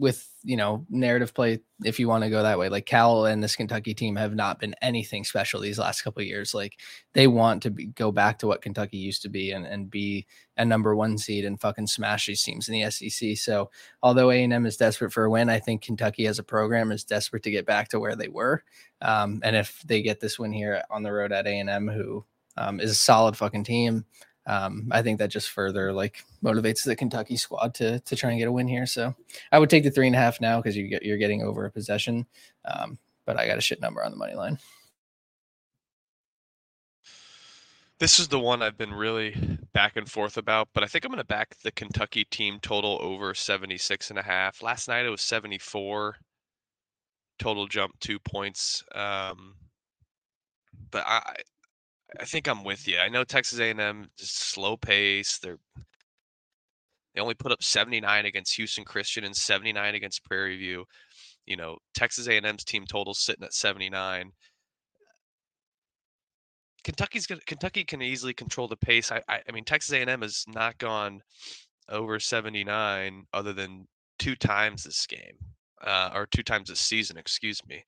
with you know narrative play if you want to go that way like cal and this kentucky team have not been anything special these last couple years. Like they want to be, go back to what kentucky used to be and, and be a number one seed and fucking smash these teams in the sec so although a&m is desperate for a win i think kentucky as a program is desperate to get back to where they were. Um, and if they get this win here on the road at a&m who um, is a solid fucking team um, I think that just further like motivates the Kentucky squad to to try and get a win here. So I would take the three and a half now because you get you're getting over a possession. Um, but I got a shit number on the money line. This is the one I've been really back and forth about, but I think I'm going to back the Kentucky team total over 76 and a half. Last night it was 74. Total jump two points. Um, but I I think I'm with you. I know Texas A&M is slow pace. They're they only put up 79 against Houston Christian and 79 against Prairie View. You know, Texas A&M's team total sitting at 79. Kentucky's gonna Kentucky can easily control the pace. I I, I mean Texas A&M has not gone over 79 other than two times this game uh, or two times this season. Excuse me.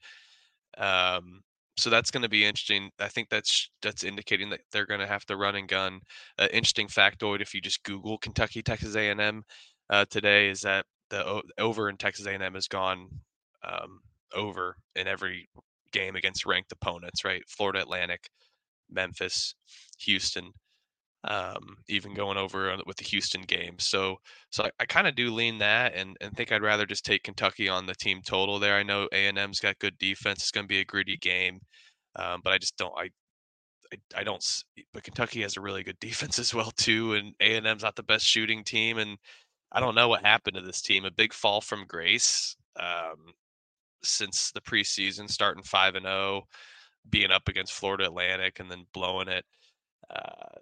Um, so that's going to be interesting. I think that's that's indicating that they're going to have to run and gun. Uh, interesting factoid: if you just Google Kentucky Texas A&M uh, today, is that the over in Texas A&M has gone um, over in every game against ranked opponents. Right, Florida Atlantic, Memphis, Houston um, even going over with the Houston game. So, so I, I kind of do lean that, and and think I'd rather just take Kentucky on the team total there. I know A and M's got good defense; it's going to be a gritty game, um, but I just don't. I, I I don't. But Kentucky has a really good defense as well too, and A and M's not the best shooting team, and I don't know what happened to this team. A big fall from grace um, since the preseason, starting five and zero, oh, being up against Florida Atlantic, and then blowing it. Uh,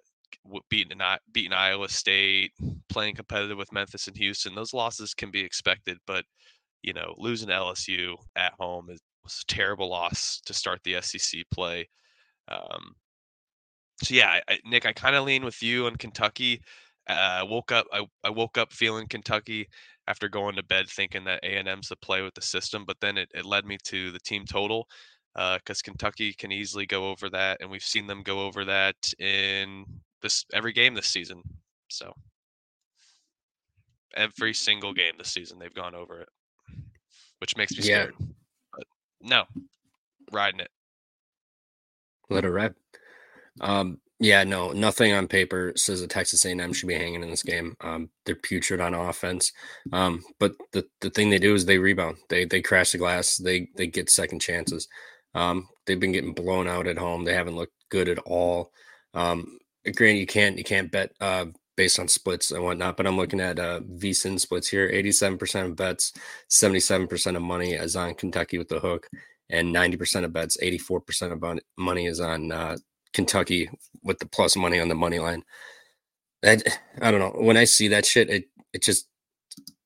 beating beating Iowa State, playing competitive with Memphis and Houston. Those losses can be expected, but you know, losing LSU at home is, was a terrible loss to start the SEC play. Um, so yeah, I, Nick, I kind of lean with you on Kentucky. Uh, woke up, I, I woke up feeling Kentucky. after going to bed thinking that A and M's the play with the system, but then it, it led me to the team total because uh, Kentucky can easily go over that, and we've seen them go over that in this every game this season. So every single game this season they've gone over it, which makes me Yeah. scared. But no, riding it. Let it ride. Um, yeah, no, nothing on paper says that Texas A&M should be hanging in this game. Um, they're putrid on offense, um, but the, the thing they do is they rebound. They they crash the glass. They they get second chances. Um, they've been getting blown out at home. They haven't looked good at all. Um, granted, you can't you can't bet uh, based on splits and whatnot, but I'm looking at uh, VSIN splits here. 87% of bets, 77% of money is on Kentucky with the hook, and 90% of bets, 84% of money is on uh, Kentucky with the plus money on the money line. That I don't know. When I see that shit, it it just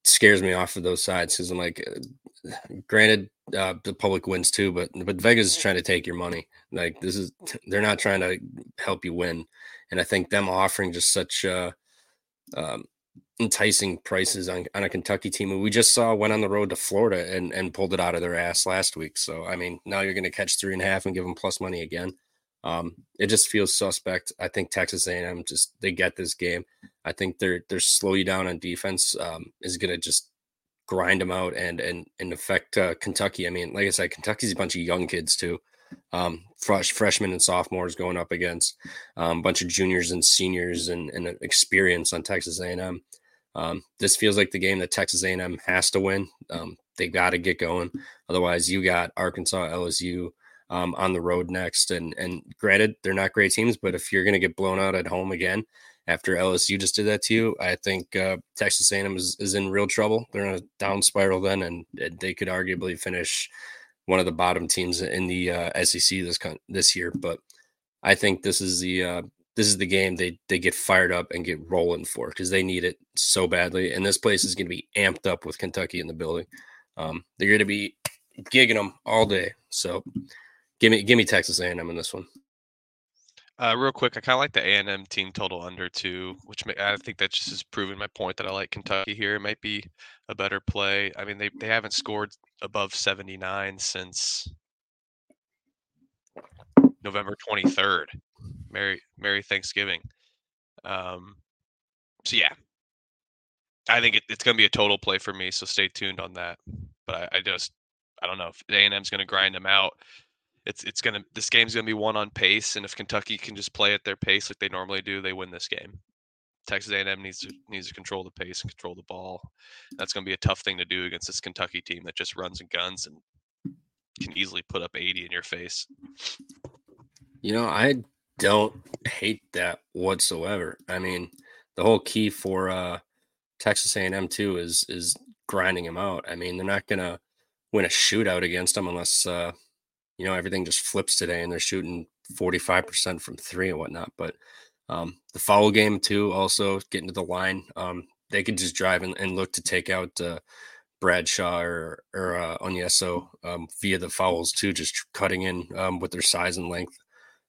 scares me off of those sides because I'm like, uh, granted, uh, the public wins too, but but Vegas is trying to take your money. Like this is they're not trying to help you win, and I think them offering just such uh, um, enticing prices on, on a Kentucky team who we just saw went on the road to Florida and and pulled it out of their ass last week. So I mean, now you're going to catch three and a half and give them plus money again. Um, it just feels suspect. I think Texas A&M just they get this game. I think they're they're slow you down on defense um, is going to just grind them out and and and affect uh, Kentucky. I mean, like I said, Kentucky's a bunch of young kids too, um, fresh freshmen and sophomores going up against a um, bunch of juniors and seniors and, and experience on Texas A&M. Um, this feels like the game that Texas A&M has to win. Um, they got to get going, otherwise you got Arkansas, LSU um, on the road next. And and granted, they're not great teams, but if you're going to get blown out at home again after LSU just did that to you, I think uh, Texas A&M is, is in real trouble. They're in a down spiral then, and they could arguably finish one of the bottom teams in the uh, SEC this this year. But I think this is the uh, this is the game they they get fired up and get rolling for because they need it so badly. And this place is going to be amped up with Kentucky in the building. Um, they're going to be gigging them all day. So Give me give me Texas A&M in this one. Uh, real quick, I kind of like the A and M team total under two, which may, I think that just is proving my point that I like Kentucky here. It might be a better play. I mean, they they haven't scored above seventy nine since November twenty third. Merry Merry Thanksgiving. Um, so yeah, I think it, it's going to be a total play for me. So stay tuned on that. But I, I just I don't know if A and M's going to grind them out it's it's gonna this game's gonna be one on pace, and if Kentucky can just play at their pace like they normally do, they win this game. Texas A&M needs to needs to control the pace and control the ball. That's going to be a tough thing to do against this Kentucky team that just runs and guns and can easily put up 80 in your face. You know, I don't hate that whatsoever. I mean, the whole key for uh, Texas A&M too is is grinding them out. I mean, they're not going to win a shootout against them unless uh, you know everything just flips today and they're shooting 45% from three and whatnot but um, the foul game too also getting to the line um, they could just drive and, and look to take out uh, bradshaw or, or uh, onyenso um, via the fouls too just cutting in um, with their size and length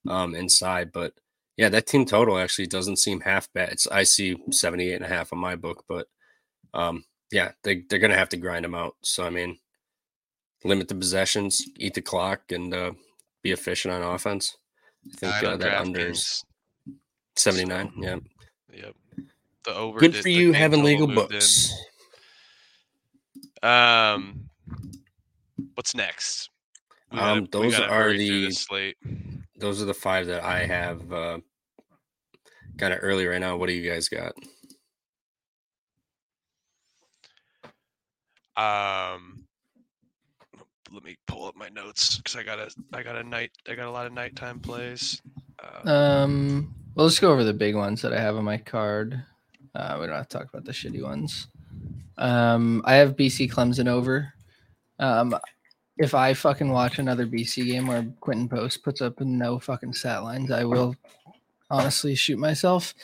um, inside but yeah that team total actually doesn't seem half bad. It's i see 78 and a half on my book but um, yeah they, they're gonna have to grind them out. So i mean limit the possessions, eat the clock, and uh, be efficient on offense. I think uh, that under is 79. So, yeah. Yep. The over. Good for you having legal books. In. Um, what's next? Gotta, um, those are the slate. Those are the five that I have uh, kind of early right now. What do you guys got? Um, let me pull up my notes because I got a I got a night I got a lot of nighttime plays. Uh, um, well, let's go over the big ones that I have on my card. Uh, we don't have to talk about the shitty ones. Um, I have BC Clemson over. Um, if I fucking watch another BC game where Quinten Post puts up no fucking stat lines, I will honestly shoot myself.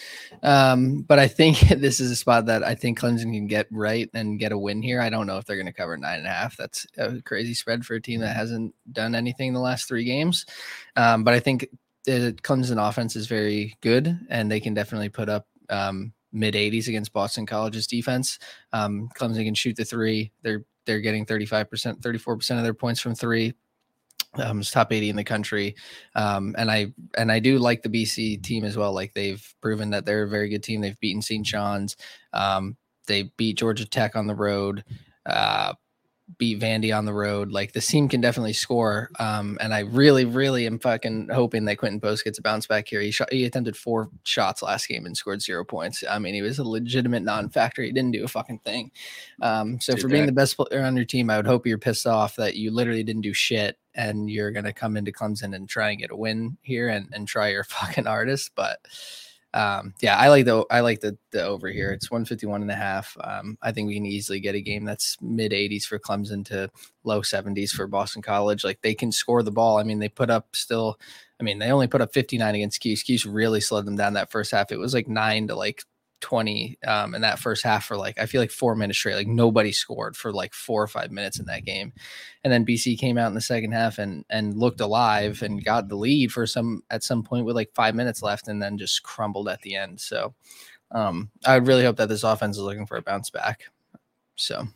Um, but I think this is a spot that I think Clemson can get right and get a win here. I don't know if they're going to cover nine and a half. That's a crazy spread for a team that hasn't done anything in the last three games. Um, but I think the Clemson offense is very good and they can definitely put up um, mid 80s against Boston College's defense. Um, Clemson can shoot the three. They're they're getting 35%, 34% of their points from three. Um, it's top 80 in the country. Um, and I and I do like the BC team as well. Like they've proven that they're a very good team. They've beaten St. John's. Um, they beat Georgia Tech on the road. Uh, beat Vandy on the road. Like this team can definitely score. Um, and I really, really am fucking hoping that Quinten Post gets a bounce back here. He shot, he attempted four shots last game and scored zero points. I mean, he was a legitimate non-factor. He didn't do a fucking thing. Um, so for being the best player on your team, I would hope you're pissed off that you literally didn't do shit and you're gonna come into Clemson and try and get a win here and, and try your fucking hardest. But um, yeah, I like the I like the the over here. It's 151 and a half. Um, I think we can easily get a game that's mid 80s for Clemson to low 70s for Boston College. Like they can score the ball. I mean, they put up still. I mean, they only put up 59 against Cuse. Cuse really slowed them down that first half. It was like nine to like 20 um, in that first half for like I feel like four minutes straight. Like nobody scored for like four or five minutes in that game, and then BC came out in the second half and and looked alive and got the lead for some at some point with like five minutes left, and then just crumbled at the end. So um, I really hope that this offense is looking for a bounce back. So.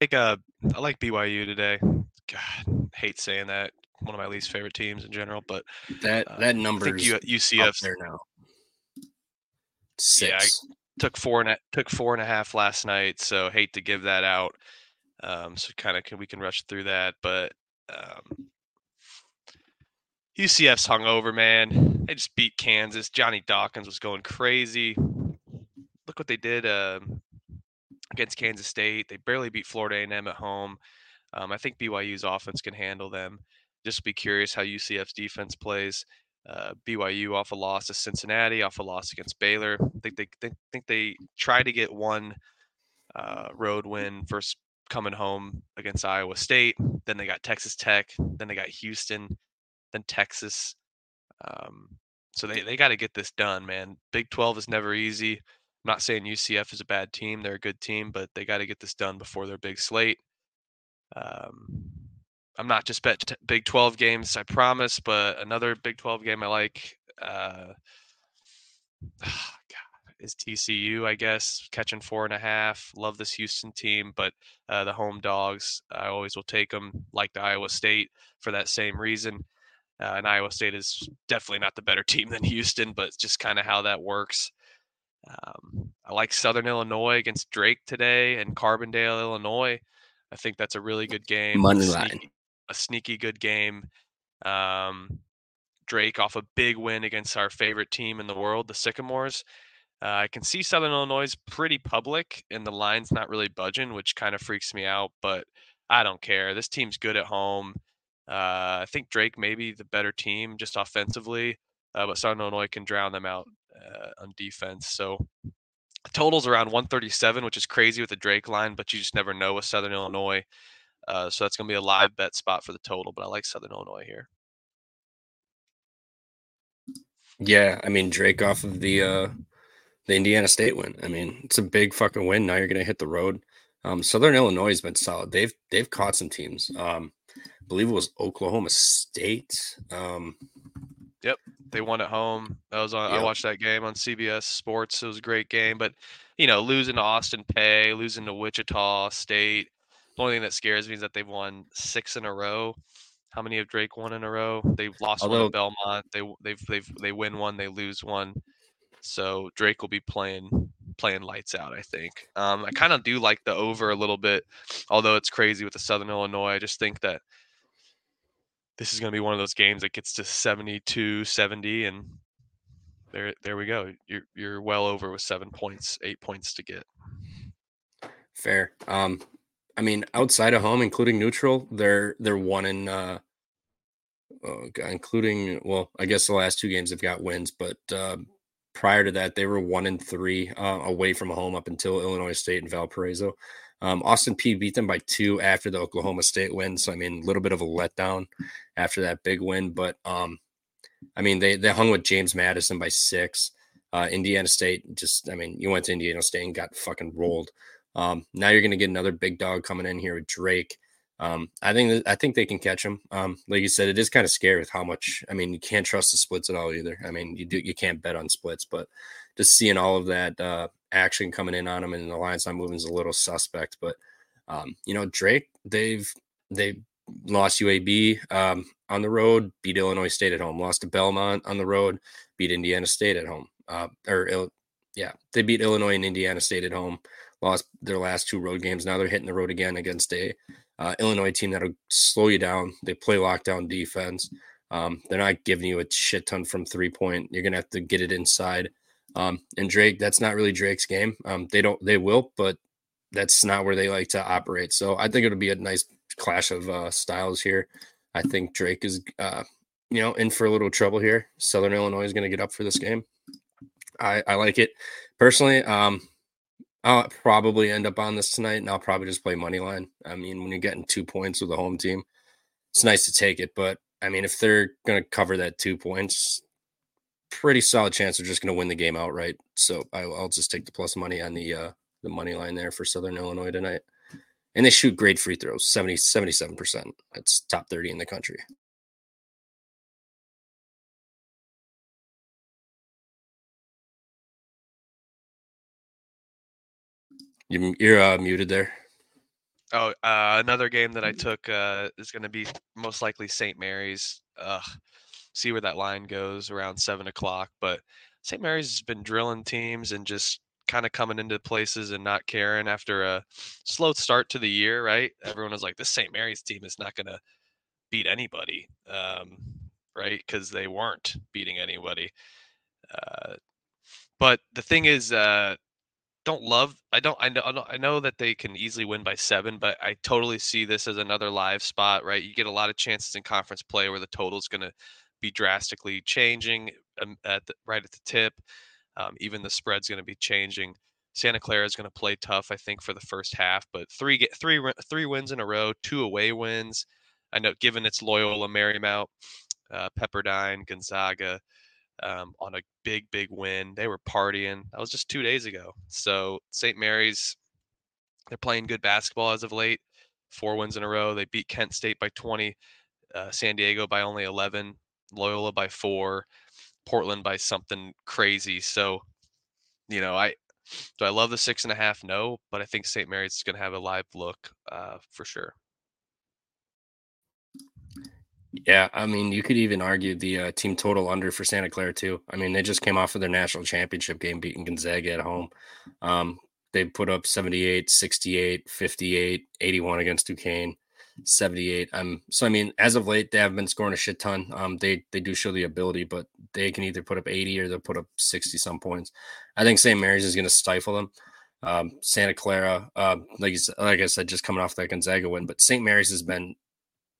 I like uh, I like BYU today. God, hate saying that one of my least favorite teams in general. But that uh, that number I think UCF there now. Six. Yeah, I took four and a, took four and a half last night, so hate to give that out. Um, so kind of can we can rush through that, but um, UCF's hung over, man. They just beat Kansas. Johnny Dawkins was going crazy. Look what they did uh, against Kansas State. They barely beat Florida A&M at home. Um, I think BYU's offense can handle them just be curious how UCF's defense plays. Uh, BYU off a loss to Cincinnati, off a loss against Baylor. I think they, think they try to get one uh, road win first coming home against Iowa State. Then they got Texas Tech. Then they got Houston. Then Texas. Um, so they, they got to get this done, man. Big 12 is never easy. I'm not saying UCF is a bad team. They're a good team, but they got to get this done before their big slate. Um, I'm not just bet t- Big 12 games, I promise, but another Big 12 game I like uh, God, is TCU, I guess, catching four and a half. Love this Houston team, but uh, the home dogs, I always will take them, like the Iowa State, for that same reason. Uh, and Iowa State is definitely not the better team than Houston, but just kind of how that works. Um, I like Southern Illinois against Drake today and Carbondale, Illinois. I think that's a really good game. Money line a sneaky good game. Um, Drake off a big win against our favorite team in the world, the Sycamores. Uh, I can see Southern Illinois is pretty public and the line's not really budging, which kind of freaks me out, but I don't care. This team's good at home. Uh, I think Drake may be the better team just offensively, uh, but Southern Illinois can drown them out uh, on defense. So totals around 137, which is crazy with the Drake line, but you just never know with Southern Illinois. Uh, so that's going to be a live bet spot for the total, but I like Southern Illinois here. Yeah, I mean Drake off of the uh the Indiana State win. I mean, it's a big fucking win. Now you're going to hit the road. Um, Southern Illinois has been solid. They've they've caught some teams. Um, I believe it was Oklahoma State. Um, yep, they won at home. That was on. Yep. I watched that game on CBS Sports. It was a great game, but you know, losing to Austin Peay, losing to Wichita State, the only thing that scares me is that they've won six in a row. How many have Drake won in a row? They've lost Although, one at Belmont. They they've they've they win one, they lose one. So Drake will be playing playing lights out. I think. Um, I kind of do like the over a little bit, although it's crazy with the Southern Illinois. I just think that this is going to be one of those games that gets to 72, 70, and there there we go. You're you're well over with seven points, eight points to get. Fair. Um, I mean, outside of home, including neutral, they're they're one in uh, uh including well, I guess the last two games they've got wins, but uh, prior to that, they were one in three uh, away from home up until Illinois State and Valparaiso. Um, Austin Peay beat them by two after the Oklahoma State win, so I mean, a little bit of a letdown after that big win, but um, I mean, they they hung with James Madison by six. Uh, Indiana State just, I mean, you went to Indiana State and got fucking rolled. Um, now you're going to get another big dog coming in here with Drake. Um, I think I think they can catch him. Um, like you said, it is kind of scary with how much. I mean, you can't trust the splits at all either. I mean, you do you can't bet on splits, but just seeing all of that uh, action coming in on them and the line's not moving is a little suspect. But um, you know, Drake, they've they lost UAB um, on the road, beat Illinois State at home, lost to Belmont on the road, beat Indiana State at home. Uh, or yeah, they beat Illinois and Indiana State at home, lost their last two road games. Now they're hitting the road again against a uh, Illinois team that'll slow you down. They play lockdown defense. Um, they're not giving you a shit ton from three point. You're gonna have to get it inside. Um, and Drake, that's not really Drake's game. Um, they don't, they will, but that's not where they like to operate. So I think it'll be a nice clash of uh, styles here. I think Drake is, uh, you know, in for a little trouble here. Southern Illinois is going to get up for this game. I, I like it personally. Um, I'll probably end up on this tonight, and I'll probably just play money line. I mean, when you're getting two points with a home team, it's nice to take it. But I mean, if they're going to cover that two points, pretty solid chance they're just going to win the game outright. So I, will just take the plus money on the uh, the money line there for Southern Illinois tonight. And they shoot great free throws, 70, 77%. That's top 30 in the country. You, you're uh, muted there. Oh, uh, another game that I took uh, is going to be most likely St. Mary's. Ugh, see where that line goes around seven o'clock. But St. Mary's has been drilling teams and just kind of coming into places and not caring after a slow start to the year, right? Everyone was like, this St. Mary's team is not going to beat anybody, um, right? Because they weren't beating anybody. Uh, but the thing is, uh, don't love. I don't. I know. I know that they can easily win by seven, but I totally see this as another live spot. Right, you get a lot of chances in conference play where the total is going to be drastically changing um, at the, right at the tip. Um, even the spread's going to be changing. Santa Clara is going to play tough, I think, for the first half, but three get three three wins in a row, two away wins. I know, given it's Loyola Marymount, uh, Pepperdine, Gonzaga, um, on a big, big win. They were partying. That was just two days ago. So St. Mary's, they're playing good basketball as of late. Four wins in a row. They beat Kent State by 20, uh, San Diego by only 11, Loyola by four, Portland by something crazy. So, you know, I do I love the six and a half? No, but I think St. Mary's is going to have a live look uh, for sure. Yeah, I mean, you could even argue the uh, team total under for Santa Clara too. I mean, they just came off of their national championship game beating Gonzaga at home. Um, they put up 78, 68, 58, 81 against Duquesne, 78. Um, so I mean, as of late, they have been scoring a shit ton. Um, they they do show the ability, but they can either put up 80 or they'll put up 60 some points. I think St. Mary's is going to stifle them. Um, Santa Clara, uh, like like I said, just coming off that Gonzaga win, but St. Mary's has been,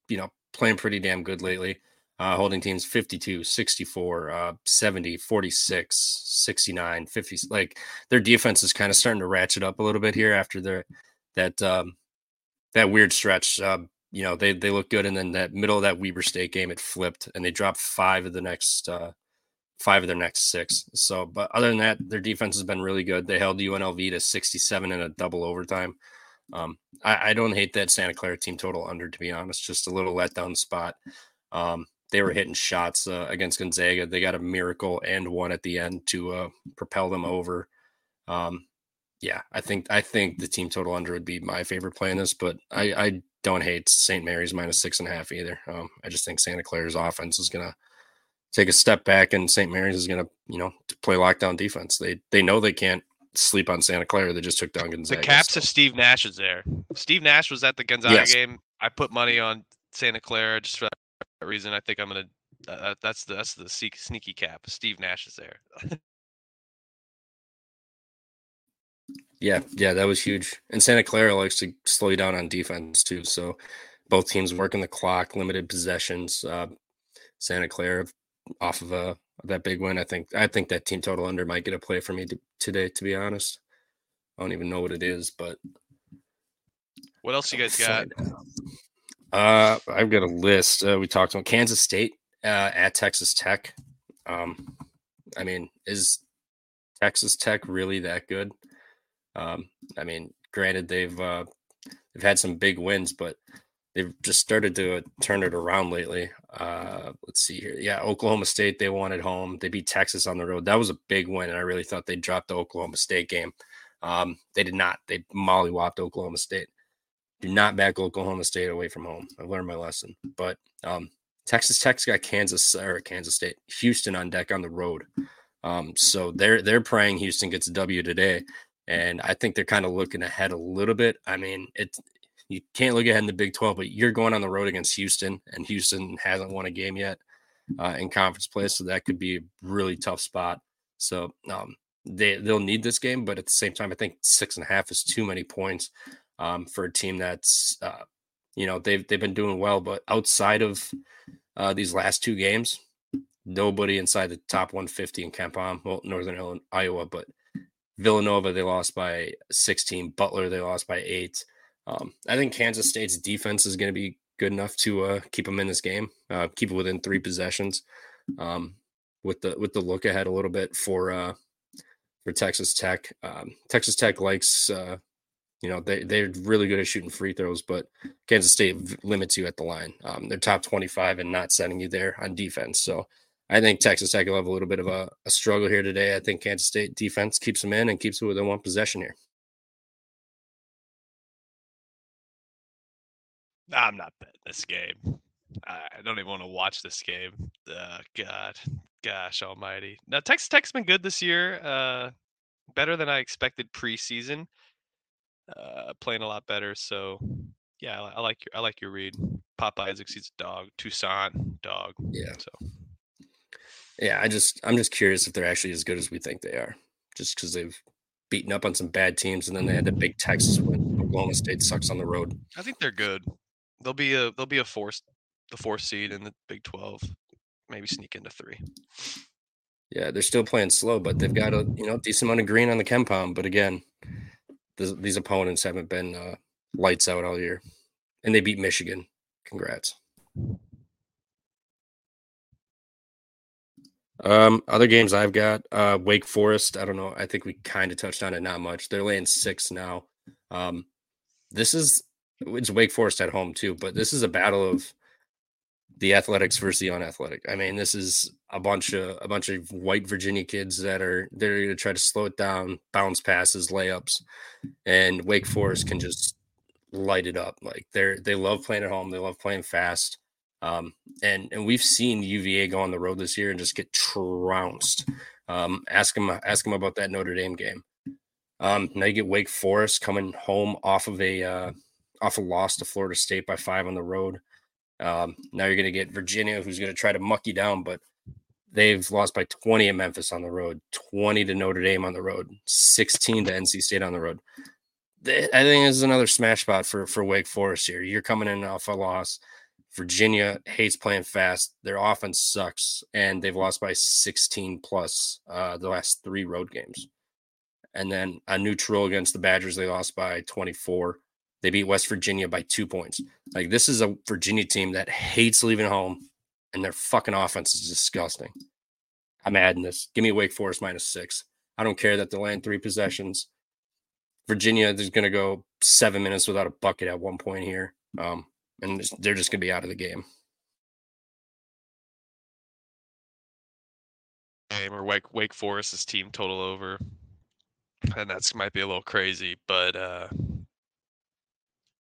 you know, playing pretty damn good lately. Uh, holding teams 52, 64, uh, 70, 46, 69, 50. Like their defense is kind of starting to ratchet up a little bit here after their that um, that weird stretch. Um, you know, they they look good, and then that middle of that Weber State game, it flipped, and they dropped five of the next uh, five of their next six. So, but other than that, their defense has been really good. They held UNLV to 67 in a double overtime. Um, I, I, don't hate that Santa Clara team total under, to be honest. Just a little letdown spot. Um, they were hitting shots uh, against Gonzaga. They got a miracle and one at the end to uh, propel them over. Um, yeah, I think I think the team total under would be my favorite play in this, but I, I don't hate St. Mary's minus six and a half either. Um, I just think Santa Clara's offense is gonna take a step back, and St. Mary's is gonna you know play lockdown defense. They they know they can't sleep on Santa Clara. They just took down Gonzaga. The caps so. if Steve Nash is there. Steve Nash was at the Gonzaga yes. game. I put money on Santa Clara just for that reason. I think I'm gonna. Uh, that's the that's the sneaky cap. Steve Nash is there. yeah, yeah, that was huge. And Santa Clara likes to slow you down on defense too. So both teams working the clock, limited possessions. Uh, Santa Clara off of a that big win. I think I think that team total under might get a play for me to, today. To be honest, I don't even know what it is, but what else you guys got? Uh, I've got a list. Uh, we talked about Kansas State uh, at Texas Tech. Um, I mean, is Texas Tech really that good? Um, I mean, granted they've uh, they've had some big wins, but they've just started to turn it around lately. Uh, let's see here. Yeah, Oklahoma State, they won at home. They beat Texas on the road. That was a big win, and I really thought they dropped the Oklahoma State game. Um, they did not. They mollywopped Oklahoma State. Do not back Oklahoma State away from home. I learned my lesson. But um, Texas Tech's got Kansas or Kansas State, Houston on deck on the road. Um, so they're they're praying Houston gets a W today. And I think they're kind of looking ahead a little bit. I mean, it's you can't look ahead in the Big 12, but you're going on the road against Houston, and Houston hasn't won a game yet uh, in conference play, so that could be a really tough spot. So um, they they'll need this game, but at the same time, I think six and a half is too many points um, for a team that's uh, you know they've they've been doing well, but outside of uh, these last two games, nobody inside the top 150 in KenPom. Well, Northern Iowa, but Villanova they lost by 16. Butler they lost by eight. Um, I think Kansas State's defense is going to be good enough to uh, keep them in this game, uh, keep it within three possessions. Um, with the with the look ahead a little bit for uh, for Texas Tech. Um, Texas Tech likes uh, you know they they're really good at shooting free throws, but Kansas State limits you at the line. Um, they're top twenty five and not sending you there on defense. So I think Texas Tech will have a little bit of a, a struggle here today. I think Kansas State defense keeps them in and keeps it within one possession here. I'm not betting this game. I don't even want to watch this game. Uh, God, gosh almighty. Now, Texas Tech's been good this year. Uh, better than I expected preseason. Uh, playing a lot better. So, yeah, I, I like your I like your read. Pop Isaacs, he's a dog. Toussaint, dog. Yeah. So, yeah, I just I'm just curious if they're actually as good as we think they are. Just because they've beaten up on some bad teams, and then they had the big Texas win. Oklahoma State sucks on the road. I think they're good. They'll be a they'll be a force the fourth seed in the Big Twelve. Maybe sneak into three. Yeah, they're still playing slow, but they've got a you know decent amount of green on the KenPom. But again, these opponents haven't been uh, lights out all year, and they beat Michigan. Congrats. Um, other games I've got uh, Wake Forest. I don't know. I think we kind of touched on it, not much. They're laying six now. Um, this is it's Wake Forest at home too, but this is a battle of the athletics versus the unathletic. I mean, this is a bunch of a bunch of white Virginia kids that are they're going to try to slow it down, bounce passes, layups, and Wake Forest can just light it up. Like they're they love playing at home, they love playing fast. Um, and and we've seen UVA go on the road this year and just get trounced. Um, ask them ask them about that Notre Dame game. Um, now you get Wake Forest coming home off of a uh, off a loss to Florida State by five on the road. Um, now you're going to get Virginia, who's going to try to muck you down, but they've lost by 20 at Memphis on the road, 20 to Notre Dame on the road, 16 to NC State on the road. I think this is another smash spot for for Wake Forest here. You're coming in off a loss. Virginia hates playing fast. Their offense sucks, and they've lost by 16 plus uh, the last three road games. And then a neutral against the Badgers, they lost by 24. They beat West Virginia by two points. Like this is a Virginia team that hates leaving home, and their fucking offense is disgusting. I'm adding this. Give me Wake Forest minus six. I don't care that they land three possessions. Virginia is going to go seven minutes without a bucket at one point here, um, and they're just going to be out of the game. Game or Wake Wake Forest's team total over, and that's might be a little crazy, but uh,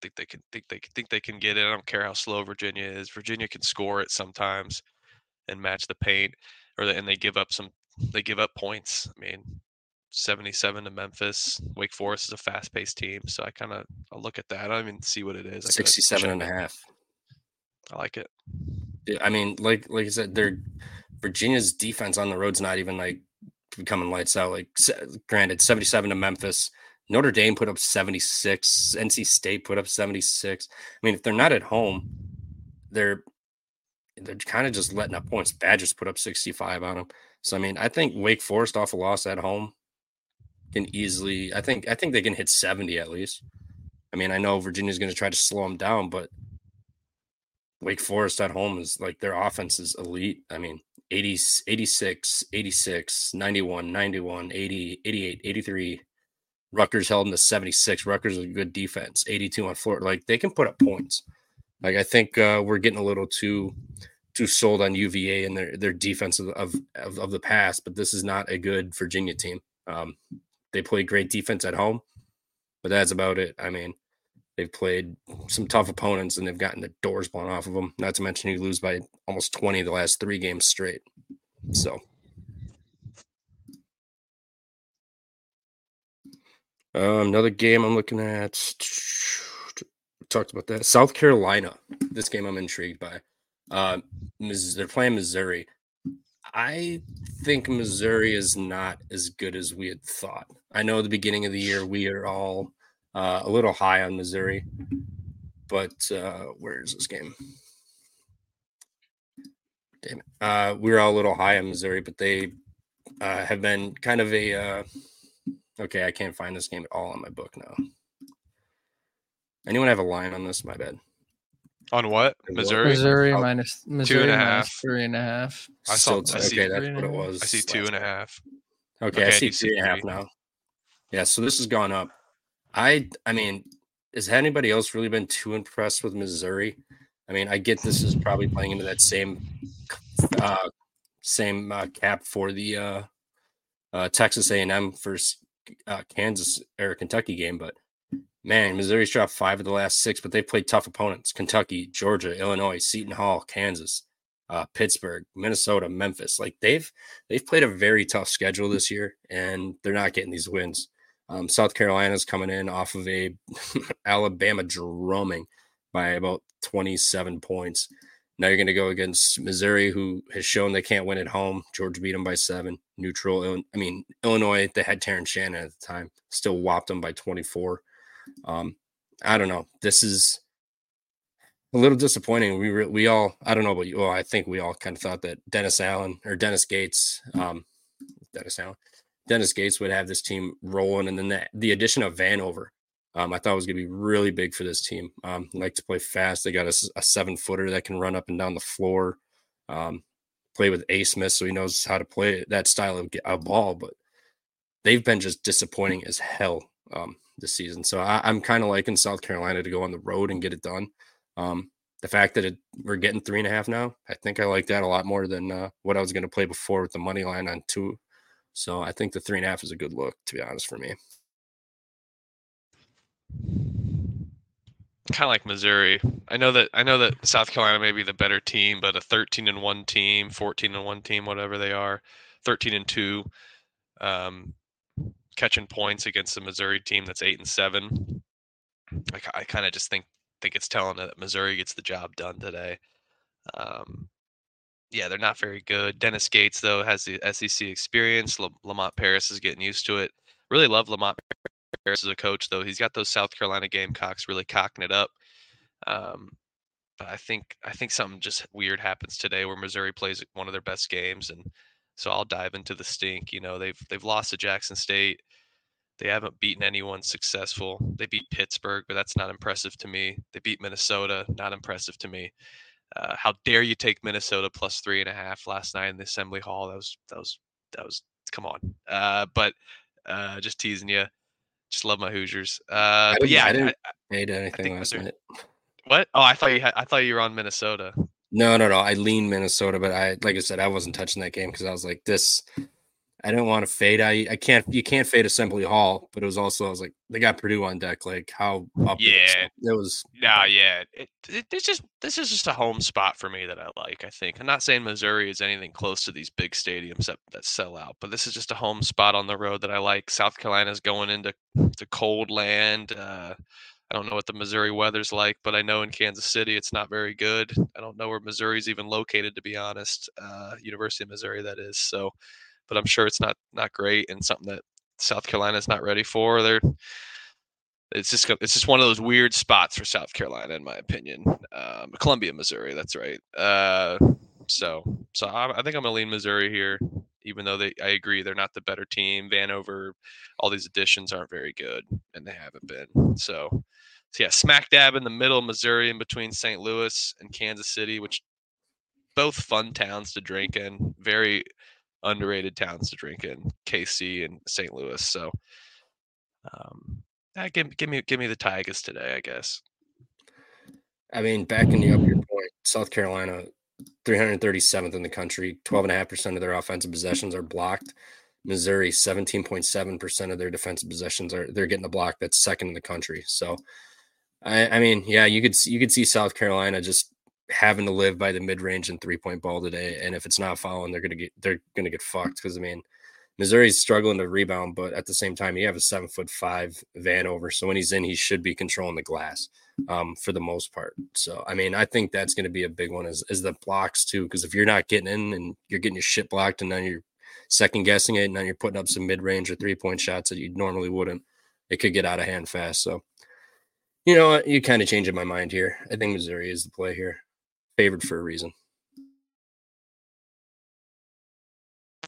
think they can think they think they can get it. I don't care how slow Virginia is. Virginia can score it sometimes and match the paint, or the, and they give up some they give up points. I mean, 77 to Memphis. Wake Forest is a fast-paced team, so I kind of I look at that. I don't even see what it is. I 67 and a half. I like it. Yeah, I mean, like like I said, they're Virginia's defense on the road's not even like becoming lights out. Like, granted, 77 to Memphis. Notre Dame put up 76. NC State put up 76. I mean, if they're not at home, they're they're kind of just letting up points. Badgers put up 65 on them. So I mean, I think Wake Forest off a loss at home can easily. I think I think they can hit 70 at least. I mean, I know Virginia's going to try to slow them down, but Wake Forest at home is like their offense is elite. I mean, 80, 86, 86, 91, 91, 80, 88, 83, Rutgers held them to 76. Rutgers is a good defense, 82 on floor. Like they can put up points. Like I think uh, we're getting a little too too sold on UVA and their their defense of, of of, the past, but this is not a good Virginia team. Um, they play great defense at home, but that's about it. I mean, they've played some tough opponents and they've gotten the doors blown off of them. Not to mention you lose by almost twenty the last three games straight. So. Um, another game I'm looking at. Talked about that. South Carolina. This game I'm intrigued by. Uh, they're playing Missouri. I think Missouri is not as good as we had thought. I know at the beginning of the year we are all uh, a little high on Missouri, but uh, where is this game? Damn it. Uh, we are all a little high on Missouri, but they uh, have been kind of a. Okay, I can't find this game at all on my book now. Anyone have a line on this? My bad. On what? Missouri. Missouri minus Missouri two and a minus half. three and a half. I saw. Still, I see, okay, that's what it was. I see two last and a time. half. Okay, Okay, I I see do see three and a half three. now. Yeah, so this has gone up. I I mean, has anybody else really been too impressed with Missouri? I mean, I get this is probably playing into that same uh same uh, cap for the uh, uh Texas A&M versus uh, Kansas or Kentucky game, but man, Missouri's dropped five of the last six, but they've played tough opponents: Kentucky, Georgia, Illinois, Seton Hall, Kansas, uh, Pittsburgh, Minnesota, Memphis. Like they've they've played a very tough schedule this year, and they're not getting these wins. Um, South Carolina's coming in off of a Alabama drumming by about 27 points. Now you're going to go against Missouri, who has shown they can't win at home. Georgia beat them by seven. Neutral, I mean Illinois. They had Terrence Shannon at the time, still whopped them by 24. Um, I don't know. This is a little disappointing. We re- we all I don't know about you. Well, I think we all kind of thought that Dennis Allen or Dennis Gates, um, Dennis Allen, Dennis Gates would have this team rolling, and then the, the addition of Vanover, um, I thought it was going to be really big for this team. Um, like to play fast. They got a seven footer that can run up and down the floor. Um, play with A Smith, so he knows how to play that style of, of ball. But they've been just disappointing as hell um, this season. So I, I'm kind of liking South Carolina to go on the road and get it done. Um, the fact that it, we're getting three and a half now, I think I like that a lot more than uh, what I was going to play before with the money line on two. So I think the three and a half is a good look, to be honest, for me. Kind of like Missouri. I know that I know that South Carolina may be the better team, but a 13 and one team, 14 and one team, whatever they are, 13 and two, um, catching points against the Missouri team that's eight and seven. I, I kind of just think think it's telling that Missouri gets the job done today. Um, yeah, they're not very good. Dennis Gates though has the SEC experience. La- Lamont Paris is getting used to it. Really love Lamont Paris as a coach though. He's got those South Carolina Gamecocks really cocking it up. Um, but I think I think something just weird happens today where Missouri plays one of their best games, and so I'll dive into the stink. You know, they've they've lost to Jackson State. They haven't beaten anyone successful. They beat Pittsburgh, but that's not impressive to me. They beat Minnesota, not impressive to me. Uh, how dare you take Minnesota plus three and a half last night in the Assembly Hall? That was that was that was come on. Uh, but uh, just teasing you. Just love my Hoosiers. Uh, but yeah, I didn't- I- Made anything last night? what? Oh, I thought you had. I thought you were on Minnesota. No, no, no. I lean Minnesota, but I, like I said, I wasn't touching that game because I was like, this. I didn't want to fade. I, I can't. You can't fade Assembly Hall, but it was also I was like, they got Purdue on deck. Like how up? Yeah. it was. No, yeah. It, it, it's just this is just a home spot for me that I like. I think I'm not saying Missouri is anything close to these big stadiums that, that sell out, but this is just a home spot on the road that I like. South Carolina's going into to cold land. Uh, I don't know what the Missouri weather's like, but I know in Kansas City it's not very good. I don't know where Missouri's even located, to be honest. Uh, University of Missouri, that is. So, but I'm sure it's not not great and something that South Carolina's not ready for. They're it's just it's just one of those weird spots for South Carolina, in my opinion. Um, Columbia, Missouri, that's right. Uh, so so I, I think I'm gonna lean Missouri here, even though they I agree they're not the better team. Vanover, all these additions aren't very good, and they haven't been. So so yeah, smack dab in the middle, Missouri, in between St. Louis and Kansas City, which both fun towns to drink in, very underrated towns to drink in, KC and St. Louis. So. Um, uh, give, give me give me the Tigers today, I guess. I mean, backing you up your point, South Carolina, 337th in the country, 12.5% of their offensive possessions are blocked. Missouri, 17.7% of their defensive possessions are they're getting a block. That's second in the country. So I, I mean, yeah, you could you could see South Carolina just having to live by the mid range and three point ball today. And if it's not following, they're gonna get they're gonna get fucked. Because I mean, Missouri's struggling to rebound, but at the same time, you have a seven foot five Vanover. So when he's in, he should be controlling the glass um, for the most part. So I mean, I think that's going to be a big one is, is the blocks too. Because if you're not getting in and you're getting your shit blocked, and then you're second guessing it, and then you're putting up some mid range or three point shots that you normally wouldn't, it could get out of hand fast. So you know you kind of changing my mind here. I think Missouri is the play here, favored for a reason.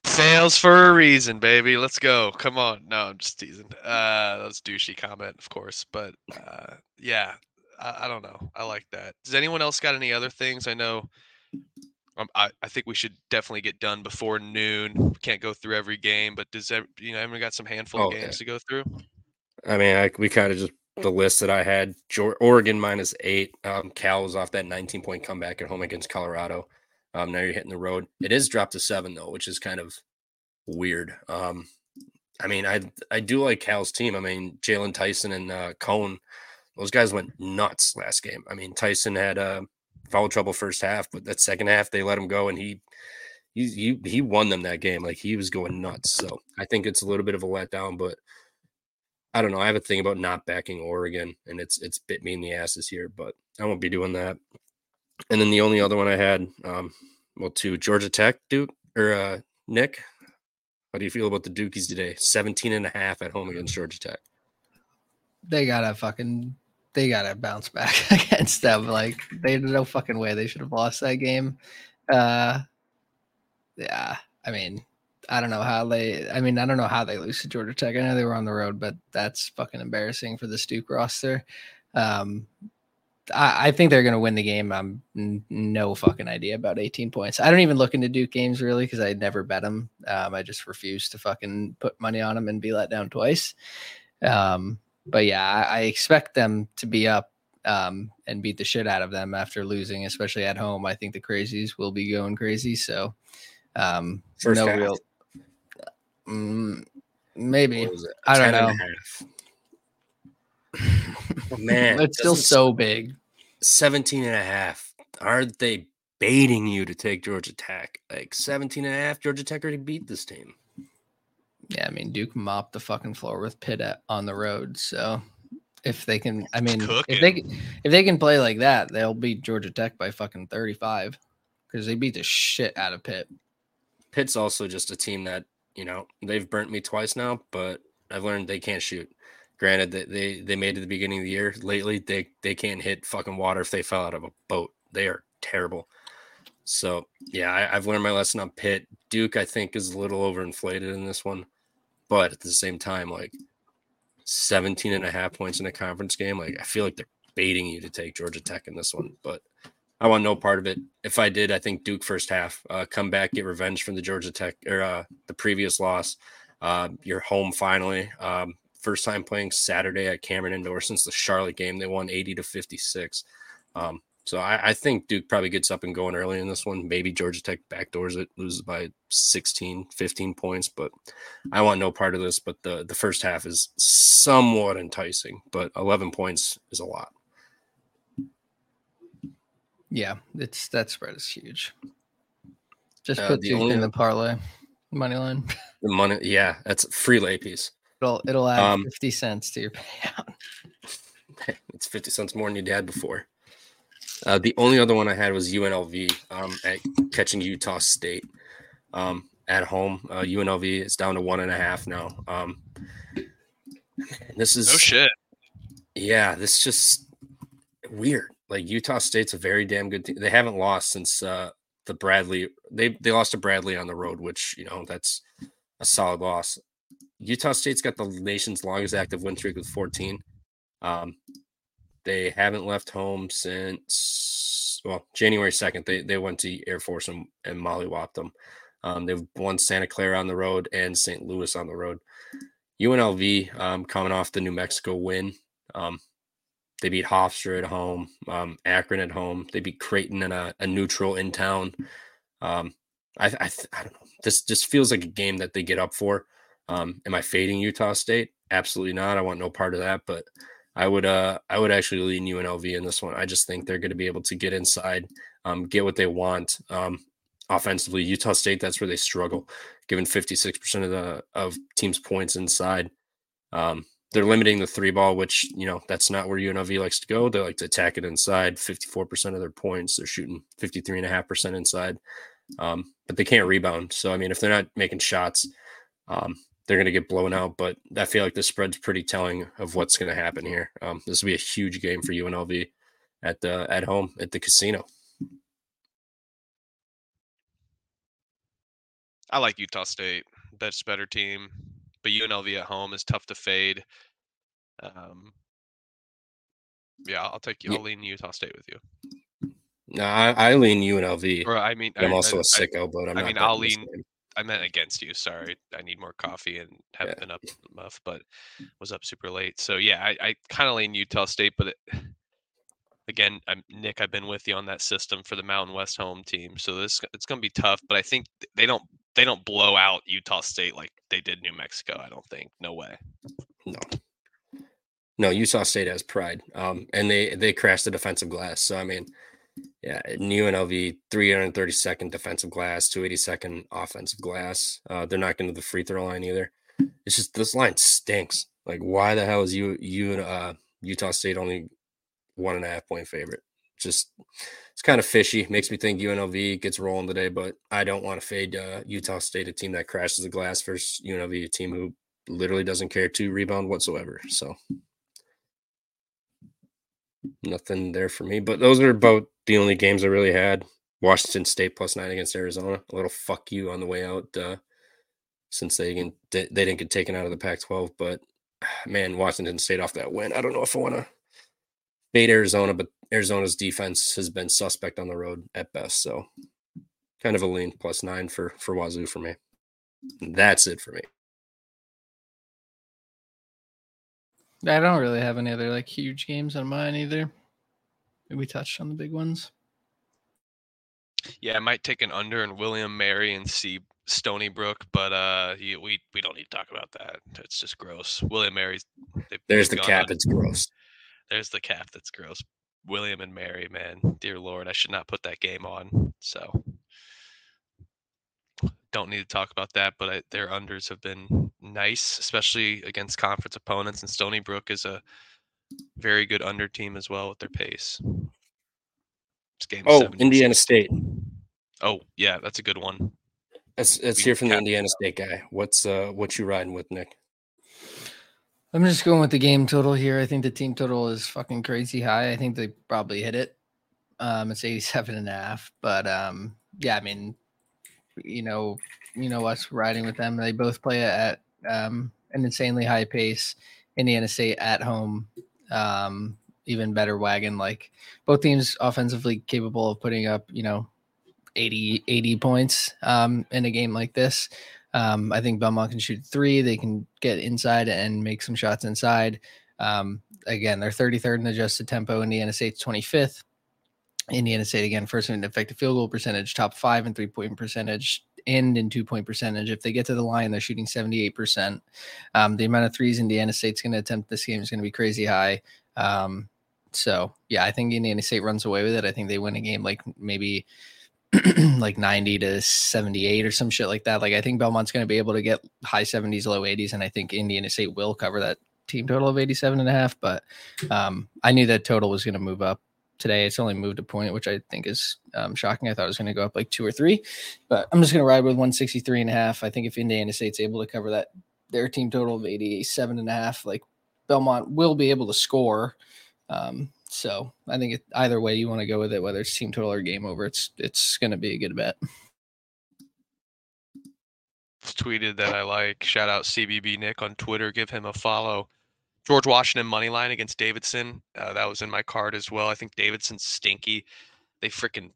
Fails for a reason, baby. Let's go. Come on. No, I'm just teasing. Uh, that's douchey comment, of course, but uh, yeah, I, I don't know. I like that. Does anyone else got any other things? I know. Um, I, I think we should definitely get done before noon. We can't go through every game, but does ev- you know everyone got some handful of Okay. games to go through? I mean, I, we kind of just the list that I had: Oregon minus eight. Um, Cal was off that 19 point comeback at home against Colorado. Um, now you're hitting the road. It is dropped to seven though, which is kind of weird. Um, I mean, I I do like Cal's team. I mean, Jaylon Tyson and uh, Cone, those guys went nuts last game. I mean, Tyson had uh, foul trouble first half, but that second half they let him go, and he he, he won them that game. Like he was going nuts. So I think it's a little bit of a letdown, but I don't know. I have a thing about not backing Oregon, and it's it's bit me in the asses here, but I won't be doing that. And then the only other one I had, um, well, two Georgia Tech, Duke or uh, Nick. How do you feel about the Dukies today? 17 and a half at home against Georgia Tech. They gotta fucking they gotta bounce back against them. Like there's no fucking way they should have lost that game. Uh yeah, I mean, I don't know how they I mean, I don't know how they lose to Georgia Tech. I know they were on the road, but that's fucking embarrassing for the Duke roster. Um I, I think they're going to win the game. I'm n- no fucking idea about 18 points. I don't even look into Duke games really because I never bet them. Um, I just refuse to fucking put money on them and be let down twice. Um, but yeah, I, I expect them to be up um, and beat the shit out of them after losing, especially at home. I think the crazies will be going crazy. So um, First no half. real. Mm, maybe What was it? I don't 10 and a know. Man, it's still so big. 17 and a half. Aren't they baiting you to take Georgia Tech? Like 17 and a half, Georgia Tech already beat this team. Yeah, I mean Duke mopped the fucking floor with Pitt at, on the road. So if they can, I mean, if they if they can play like that, they'll beat Georgia Tech by fucking thirty five because they beat the shit out of Pitt. Pitt's also just a team that, you know, they've burnt me twice now, but I've learned they can't shoot. Granted that they they made it the beginning of the year. Lately, they they can't hit fucking water if they fell out of a boat. They are terrible. So yeah, I, I've learned my lesson on Pitt. Duke, I think, is a little overinflated in this one, but at the same time, like 17 and a half points in a conference game, like I feel like they're baiting you to take Georgia Tech in this one. But I want no part of it. If I did, I think Duke first half, uh, come back, get revenge from the Georgia Tech or uh, the previous loss. Uh, you're home finally. Um, first time playing Saturday at Cameron Indoor since the Charlotte game. They won 80 to 56. Um, so I, I think Duke probably gets up and going early in this one. Maybe Georgia Tech backdoors it, loses by 16, 15 points, but I want no part of this. But the, the first half is somewhat enticing, but 11 points is a lot. Yeah, it's that spread is huge. Just Uh, put the only- in the parlay money line. The money, yeah, that's free lay piece. It'll it'll add Um, fifty cents to your payout. it's 50 cents more than you had before. Uh, the only other one I had was UNLV um, at catching Utah State um, at home. Uh, UNLV is down to one and a half now. Um, this is No shit. yeah, this is just weird. Like Utah State's a very damn good team. They haven't lost since uh, the Bradley. They they lost to Bradley on the road, which you know that's a solid loss. Utah State's got the nation's longest active win streak with 14. Um, they haven't left home since well January 2nd. They they went to Air Force and, and mollywopped them. Um, they've won Santa Clara on the road and St. Louis on the road. UNLV um, coming off the New Mexico win. Um, They beat Hofstra at home, um, Akron at home. They beat Creighton in a, a neutral in town. Um, I, I, I don't know. This just feels like a game that they get up for. Um, am I fading Utah State? Absolutely not. I want no part of that. But I would, uh, I would actually lean UNLV in this one. I just think they're going to be able to get inside, um, get what they want. Um, offensively, Utah State, that's where they struggle, given 56% of the of teams' points inside. Um, they're limiting the three ball, which you know that's not where UNLV likes to go. They like to attack it inside. 54% of their points, they're shooting 53.5% inside. Um, but they can't rebound. So I mean, if they're not making shots, um, they're going to get blown out. But I feel like the spread's pretty telling of what's going to happen here. Um, this will be a huge game for UNLV at the at home at the casino. I like Utah State. That's better team, but UNLV at home is tough to fade. Um, yeah, I'll take you. I'll lean Utah State with you. No, I, I lean UNLV. Or I mean, I'm I, also I, a sicko, but I'm I not mean, I'll lean- I meant against you. Sorry, I need more coffee and haven't Yeah. been up enough, but was up super late. So yeah, I, I kind of lean Utah State, but it, again, I'm Nick. I've been with you on that system for the Mountain West home team, so this it's going to be tough. But I think they don't they don't blow out Utah State like they did New Mexico. I don't think. No way. No. No, Utah State has pride. Um, and they they crashed the defensive glass. So I mean, yeah, and UNLV 332nd defensive glass, 282nd offensive glass. Uh, they're not going to the free throw line either. It's just this line stinks. Like, why the hell is you you uh Utah State only one and a half point favorite? Just it's kind of fishy. Makes me think UNLV gets rolling today, but I don't want to fade uh, Utah State, a team that crashes the glass, versus UNLV, a team who literally doesn't care to rebound whatsoever. So nothing there for me. But those are about the only games I really had. Washington State plus nine against Arizona. A little fuck you on the way out, uh, since they they, they didn't get taken out of the Pac-12. But man, Washington State off that win. I don't know if I want to fade Arizona, but Arizona's defense has been suspect on the road at best. So kind of a lean plus nine for for Wazoo for me. That's it for me. I don't really have any other like huge games on mine either. We touched on the big ones. Yeah, I might take an under in William Mary and see Stony Brook, but uh, you, we we don't need to talk about that. It's just gross. William Mary's. There's the gone cap. on- It's gross. There's the calf That's gross. William and Mary, man, dear Lord, I should not put that game on. So don't need to talk about that. But I, their unders have been nice, especially against conference opponents. And Stony Brook is a very good under team as well with their pace. This game Oh, Indiana State. Oh yeah, that's a good one. Let's let's hear from the Indiana State guy. What's uh what you riding with, Nick? I'm just going with the game total here. I think the team total is fucking crazy high. I think they probably hit it. Um, it's 87 and a half. But um, yeah, I mean, you know, you know us riding with them. They both play at um, an insanely high pace. Indiana State at home, um, even better wagon. Like both teams offensively capable of putting up, you know, 80, 80 points um, in a game like this. Um, I think Belmont can shoot three. They can get inside and make some shots inside. Um, again, they're 33rd in adjusted tempo. Indiana State's 25th. Indiana State again, first in effective field goal percentage, top five in three point percentage, and in two point percentage. If they get to the line, they're shooting 78%. Um, the amount of threes Indiana State's going to attempt this game is going to be crazy high. Um, so yeah, I think Indiana State runs away with it. I think they win a game like maybe like 90 to 78 or some shit like that. Like I think Belmont's going to be able to get high 70s, low 80s, and I think Indiana State will cover that team total of 87 and a half. But um, I knew that total was going to move up today. It's only moved a point, which I think is um, shocking. I thought it was going to go up like two or three, but I'm just going to ride with 163 and a half. I think if Indiana State's able to cover that, their team total of 87 and a half, like Belmont will be able to score. Um, so I think it, either way you want to go with it, whether it's team total or game over, it's it's going to be a good bet. tweeted that I like. Shout out CBB Nick on Twitter. Give him a follow. George Washington money line against Davidson. Uh, that was in my card as well. I think Davidson's stinky. They freaking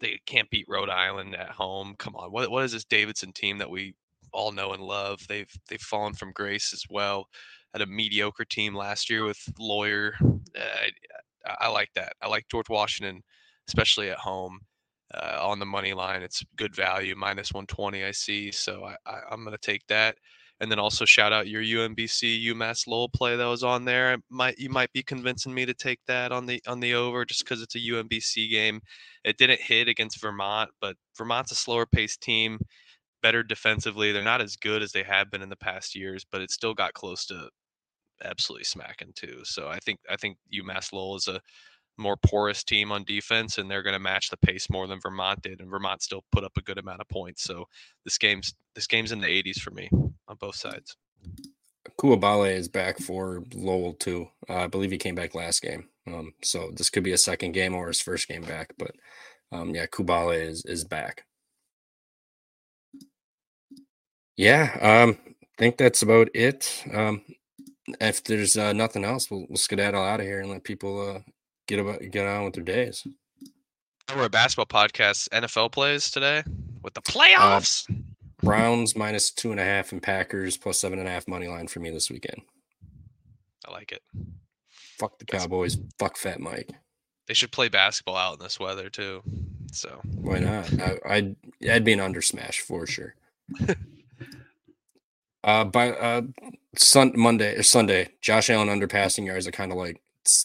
they can't beat Rhode Island at home. Come on, what what is this Davidson team that we all know and love? They've they've fallen from grace as well. Had a mediocre team last year with Loyer. Uh, I, I like that. I like George Washington, especially at home. Uh, on the money line, it's good value, minus 120. I see, so I, I, I'm going to take that and then also shout out your UMBC UMass Lowell play that was on there. Might you might be convincing me to take that on the on the over just because it's a UMBC game. It didn't hit against Vermont, but Vermont's a slower paced team, better defensively. They're not as good as they have been in the past years, but it still got close to absolutely smacking too. So I think I think UMass Lowell is a more porous team on defense, and they're going to match the pace more than Vermont did. And Vermont still put up a good amount of points. So this game's this game's in the 80s for me on both sides. Coulibaly is back for Lowell too. Uh, I believe he came back last game. Um, so this could be a second game or his first game back. But um, yeah, Coulibaly is is back. Yeah, um, I think that's about it. Um, if there's uh, nothing else, we'll, we'll skedaddle out of here and let people uh, get about get on with their days. We're a basketball podcast. NFL plays today with the playoffs. Uh, Browns minus two and a half and Packers plus seven and a half money line for me this weekend. I like it. Fuck the Cowboys. Fuck Fat Mike. They should play basketball out in this weather too. So why not? I, I'd I'd be an under smash for sure. uh, by uh, Sun Monday or Sunday, Josh Allen under passing yards are kind of like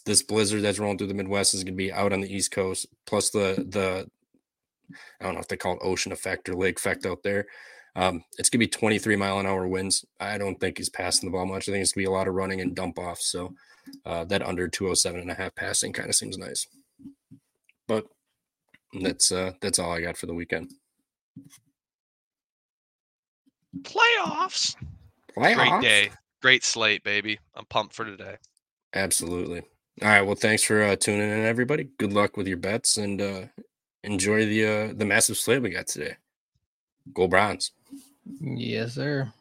this blizzard that's rolling through the Midwest is going to be out on the East Coast. Plus the the I don't know if they call it ocean effect or lake effect out there. Um, it's gonna be 23 mile an hour winds. I don't think he's passing the ball much. I think it's gonna be a lot of running and dump off. So uh, that under 207 and a half passing kind of seems nice. But that's uh that's all I got for the weekend. Playoffs. Playoffs. Great day. Great slate, baby. I'm pumped for today. Absolutely. All right. Well, thanks for uh, tuning in, everybody. Good luck with your bets and uh, enjoy the uh, the massive slate we got today. Go Browns. Yes, sir.